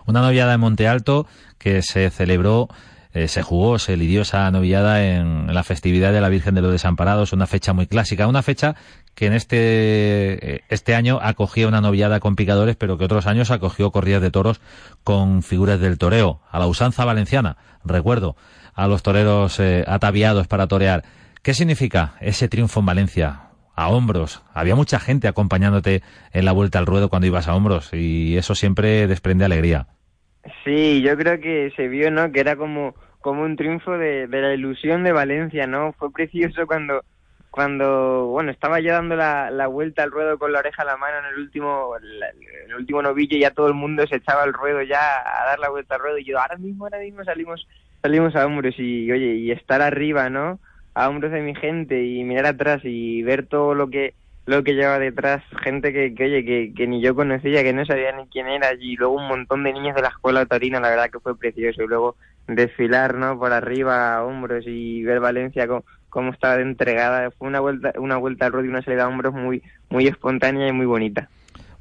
Una noviada de Monte Alto que se celebró eh, se jugó, se lidió esa novillada en, la festividad de la Virgen de los Desamparados, una fecha muy clásica, una fecha que en este, eh, este año acogía una novillada con picadores, pero que otros años acogió corridas de toros con figuras del toreo, a la usanza valenciana, recuerdo, a los toreros eh, ataviados para torear. ¿Qué significa ese triunfo en Valencia? A hombros. Había mucha gente acompañándote en la vuelta al ruedo cuando ibas a hombros y eso siempre desprende alegría. Sí, yo creo que se vio, ¿no? Que era como, como un triunfo de, de la ilusión de Valencia, ¿no? Fue precioso cuando, cuando bueno, estaba yo dando la, la vuelta al ruedo con la oreja a la mano en el último, el último novillo y ya todo el mundo se echaba al ruedo ya a dar la vuelta al ruedo y yo ahora mismo, ahora mismo salimos, salimos a hombros y, oye, y estar arriba, ¿no? A hombros de mi gente y mirar atrás y ver todo lo que lo que lleva detrás gente que, que oye, que, ni yo conocía, que no sabía ni quién era, y luego un montón de niños de la escuela torina, la verdad que fue precioso, y luego desfilar, ¿no? Por arriba, a hombros, y ver Valencia cómo, cómo estaba entregada, fue una vuelta, una vuelta al ruedo y una salida a hombros muy, muy espontánea y muy bonita.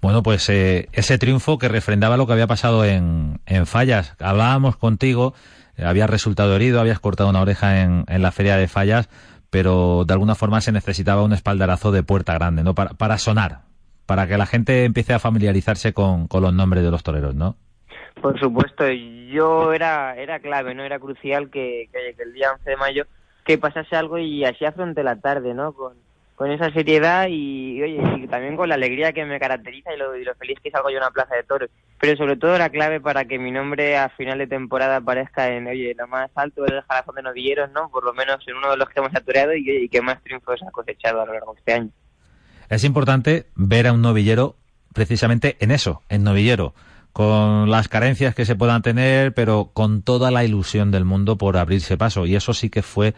Bueno, pues eh, ese triunfo que refrendaba lo que había pasado en, en Fallas. Hablábamos contigo, habías resultado herido, habías cortado una oreja en, en la feria de Fallas, pero de alguna forma se necesitaba un espaldarazo de puerta grande, ¿no? Para, para sonar, para que la gente empiece a familiarizarse con, con los nombres de los toreros, ¿no? Por supuesto, yo era, era clave, ¿no? Era crucial que, que, que el día 11 de mayo que pasase algo y así afronté la tarde, ¿no? Con, con esa seriedad y, oye, y también con la alegría que me caracteriza y lo, feliz que salgo yo en una plaza de toros. Pero sobre todo la clave para que mi nombre a final de temporada aparezca en, oye, lo más alto del jalazón de novilleros, ¿no? Por lo menos en uno de los que hemos atoreado y, y que más triunfos ha cosechado a lo largo de este año. Es importante ver a un novillero precisamente en eso, en novillero con las carencias que se puedan tener, pero con toda la ilusión del mundo por abrirse paso. Y eso sí que fue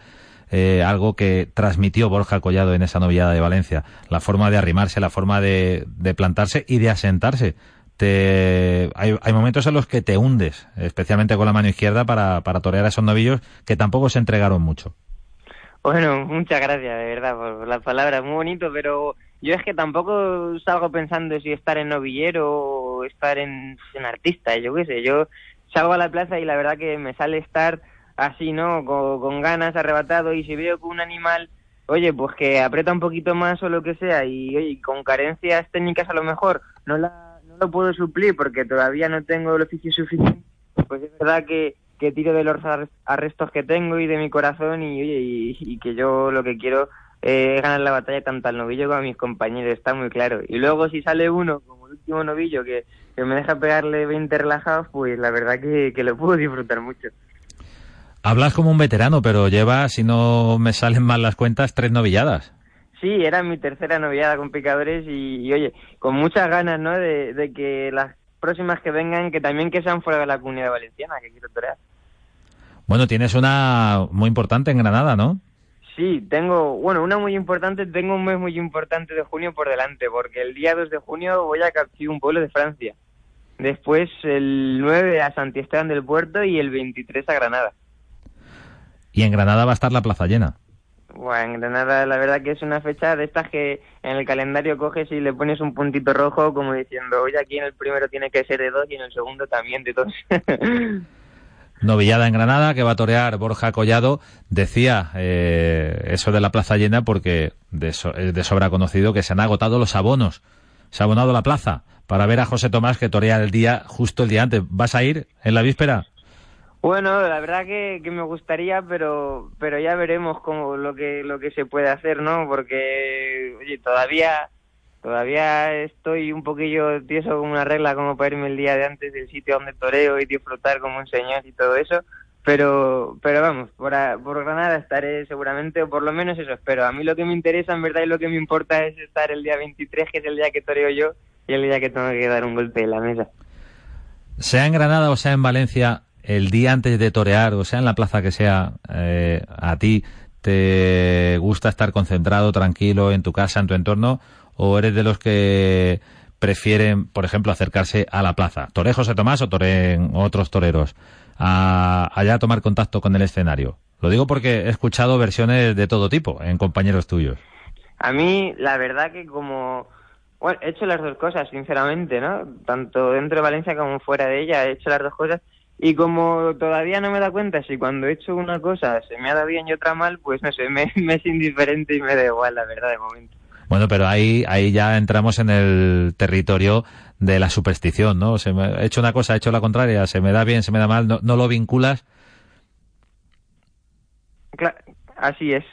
eh, algo que transmitió Borja Collado en esa novillada de Valencia. La forma de arrimarse, la forma de, plantarse y de asentarse. Te, hay, hay, momentos en los que te hundes, especialmente con la mano izquierda, para, para torear a esos novillos que tampoco se entregaron mucho. Bueno, muchas gracias, de verdad, por las palabras. Muy bonito, pero yo es que tampoco salgo pensando si estar en novillero o estar en, en artista, yo qué sé. Yo salgo a la plaza y la verdad que me sale estar así, ¿no? Con, con, ganas, arrebatado, y si veo que un animal, oye, pues que aprieta un poquito más o lo que sea, y oye, con carencias técnicas a lo mejor no, la, no lo puedo suplir porque todavía no tengo el oficio suficiente, pues es verdad que, que tiro de los arrestos que tengo y de mi corazón, y oye, y, que yo lo que quiero es ganar la batalla tanto al novillo como a mis compañeros, está muy claro. Y luego si sale uno, como el último novillo, que, que me deja pegarle 20 relajados, pues la verdad que, que lo puedo disfrutar mucho. Hablas como un veterano, pero lleva, si no me salen mal las cuentas, tres novilladas. Sí, era mi tercera novillada con picadores y, y oye, con muchas ganas, ¿no? De, de, que las próximas que vengan, que también que sean fuera de la comunidad valenciana, que quiero torear. Bueno, tienes una muy importante en Granada, ¿no? Sí, tengo, bueno, una muy importante, tengo un mes muy importante de junio por delante, porque el día 2 de junio voy a Capcir, un pueblo de Francia. Después el 9 a Santi Esteban del Puerto y el 23 a Granada. Y en Granada va a estar la plaza llena. Bueno, en Granada la verdad que es una fecha de estas que en el calendario coges y le pones un puntito rojo como diciendo, oye, aquí en el primero tiene que ser de dos y en el segundo también de dos. Novillada en Granada que va a torear Borja Collado. Decía eh, eso de la plaza llena porque de, so, de, sobra conocido que se han agotado los abonos. Se ha abonado la plaza para ver a José Tomás que torea el día, justo el día antes. ¿Vas a ir en la víspera? Bueno, la verdad que, que me gustaría, pero pero ya veremos cómo lo que lo que se puede hacer, ¿no? Porque oye, todavía todavía estoy un poquillo tieso como una regla como para irme el día de antes del sitio donde toreo y disfrutar como un señor y todo eso, pero pero vamos, por, por Granada estaré seguramente, o por lo menos eso espero. A mí lo que me interesa en verdad y lo que me importa es estar el día 23, que es el día que toreo yo, y el día que tengo que dar un golpe en la mesa. Sea en Granada o sea en Valencia, el día antes de torear, o sea en la plaza que sea, eh, a ti te gusta estar concentrado, tranquilo en tu casa, en tu entorno, o eres de los que prefieren, por ejemplo, acercarse a la plaza? ¿Toré José Tomás o toreen otros toreros? A, allá a tomar contacto con el escenario. Lo digo porque he escuchado versiones de todo tipo en compañeros tuyos. A mí, la verdad que como... Bueno, he hecho las dos cosas, sinceramente, ¿no? Tanto dentro de Valencia como fuera de ella, he hecho las dos cosas. Y como todavía no me da cuenta si cuando he hecho una cosa se me ha dado bien y otra mal, pues no sé, me, me es indiferente y me da igual, la verdad, de momento. Bueno, pero ahí, ahí ya entramos en el territorio de la superstición, ¿no? Se me, he hecho una cosa, he hecho la contraria, se me da bien, se me da mal, no, no lo vinculas. Claro, así es.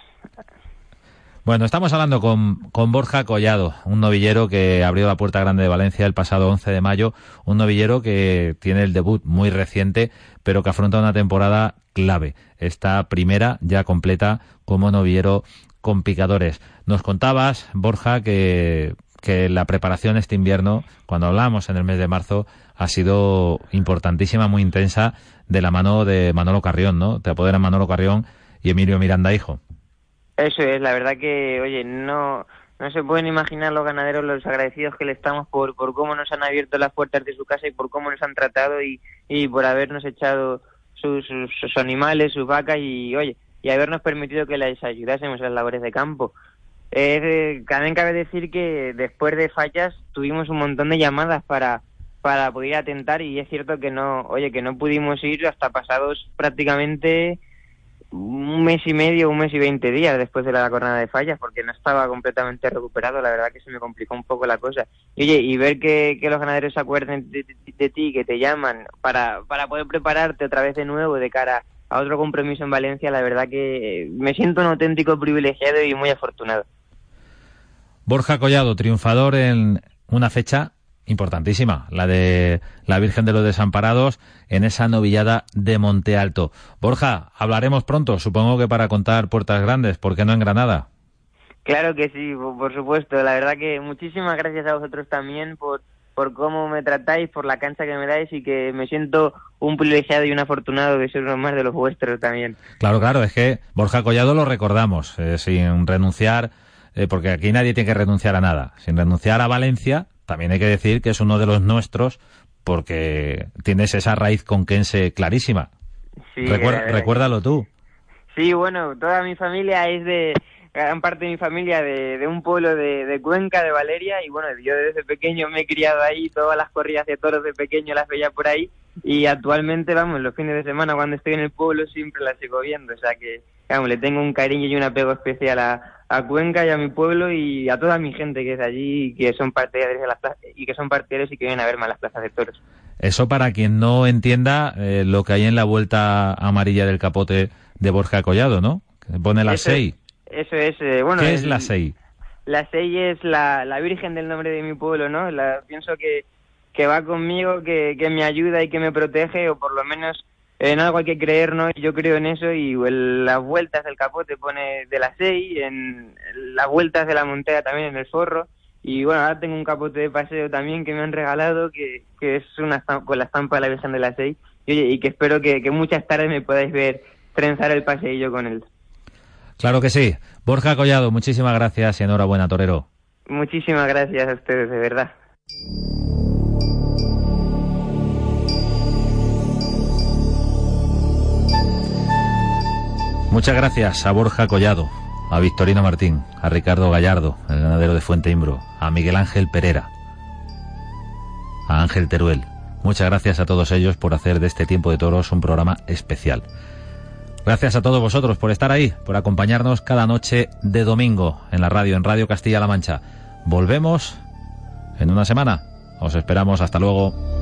Bueno, estamos hablando con, con Borja Collado, un novillero que abrió la Puerta Grande de Valencia el pasado 11 de mayo, un novillero que tiene el debut muy reciente, pero que afronta una temporada clave. Esta primera ya completa como novillero con picadores. Nos contabas, Borja, que, que la preparación este invierno, cuando hablamos en el mes de marzo, ha sido importantísima, muy intensa, de la mano de Manolo Carrión, ¿no? Te apoderan Manolo Carrión y Emilio Miranda, hijo. Eso es, la verdad que, oye, no, no se pueden imaginar los ganaderos los agradecidos que le estamos por, por cómo nos han abierto las puertas de su casa y por cómo nos han tratado y, y por habernos echado sus, sus, animales, sus vacas y, oye, y habernos permitido que les ayudásemos en las labores de campo. Eh, también cabe decir que después de fallas tuvimos un montón de llamadas para para poder atentar y es cierto que no, oye, que no pudimos ir hasta pasados prácticamente un mes y medio, un mes y veinte días después de la jornada de fallas, porque no estaba completamente recuperado, la verdad que se me complicó un poco la cosa. Y oye, y ver que, que los ganaderos se acuerden de, de, ti, que te llaman para, para poder prepararte otra vez de nuevo de cara a otro compromiso en Valencia, la verdad que me siento un auténtico privilegiado y muy afortunado. Borja Collado, triunfador en una fecha importantísima, la de la Virgen de los Desamparados en esa novillada de Monte Alto. Borja, hablaremos pronto, supongo que para contar puertas grandes, ¿por qué no en Granada? Claro que sí, por supuesto. La verdad que muchísimas gracias a vosotros también por, por cómo me tratáis, por la cancha que me dais y que me siento un privilegiado y un afortunado de ser uno más de los vuestros también. Claro, claro, es que Borja Collado lo recordamos, eh, sin renunciar, eh, porque aquí nadie tiene que renunciar a nada. Sin renunciar a Valencia, también hay que decir que es uno de los nuestros porque tienes esa raíz conquense clarísima. Sí, Recuer- eh, recuérdalo tú. Sí, bueno, toda mi familia es de, gran parte de mi familia de, de un pueblo de, de Cuenca, de Valeria, y bueno, yo desde pequeño me he criado ahí, todas las corridas de toros de pequeño las veía por ahí, y actualmente, vamos, los fines de semana cuando estoy en el pueblo siempre las sigo viendo, o sea que, vamos, le tengo un cariño y un apego especial a, a Cuenca y a mi pueblo y a toda mi gente que es allí y que son partidarios de las y que son partidarios y que vienen a verme a las plazas de toros. Eso para quien no entienda eh, lo que hay en la vuelta amarilla del capote de Borja Collado, ¿no? Que pone la Eso- 6. Eso es, eh, bueno... ¿Qué es la 6? La Sei es la, la Virgen del nombre de mi pueblo, ¿no? La, pienso que, que va conmigo, que, que me ayuda y que me protege, o por lo menos en algo hay que creer, ¿no? Yo creo en eso y en las vueltas del capote pone de la Sei, en las vueltas de la montea también en el forro. Y bueno, ahora tengo un capote de paseo también que me han regalado, que, que es una con la estampa de la Virgen de la Sei. Y, oye, y que espero que, que muchas tardes me podáis ver trenzar el paseillo con él. Claro que sí. Borja Collado, muchísimas gracias y enhorabuena, torero. Muchísimas gracias a ustedes, de verdad. Muchas gracias a Borja Collado, a Victorino Martín, a Ricardo Gallardo, el ganadero de Fuente Imbro, a Miguel Ángel Pereira, a Ángel Teruel. Muchas gracias a todos ellos por hacer de este tiempo de toros un programa especial. Gracias a todos vosotros por estar ahí, por acompañarnos cada noche de domingo en la radio, en Radio Castilla-La Mancha. Volvemos en una semana. Os esperamos. Hasta luego.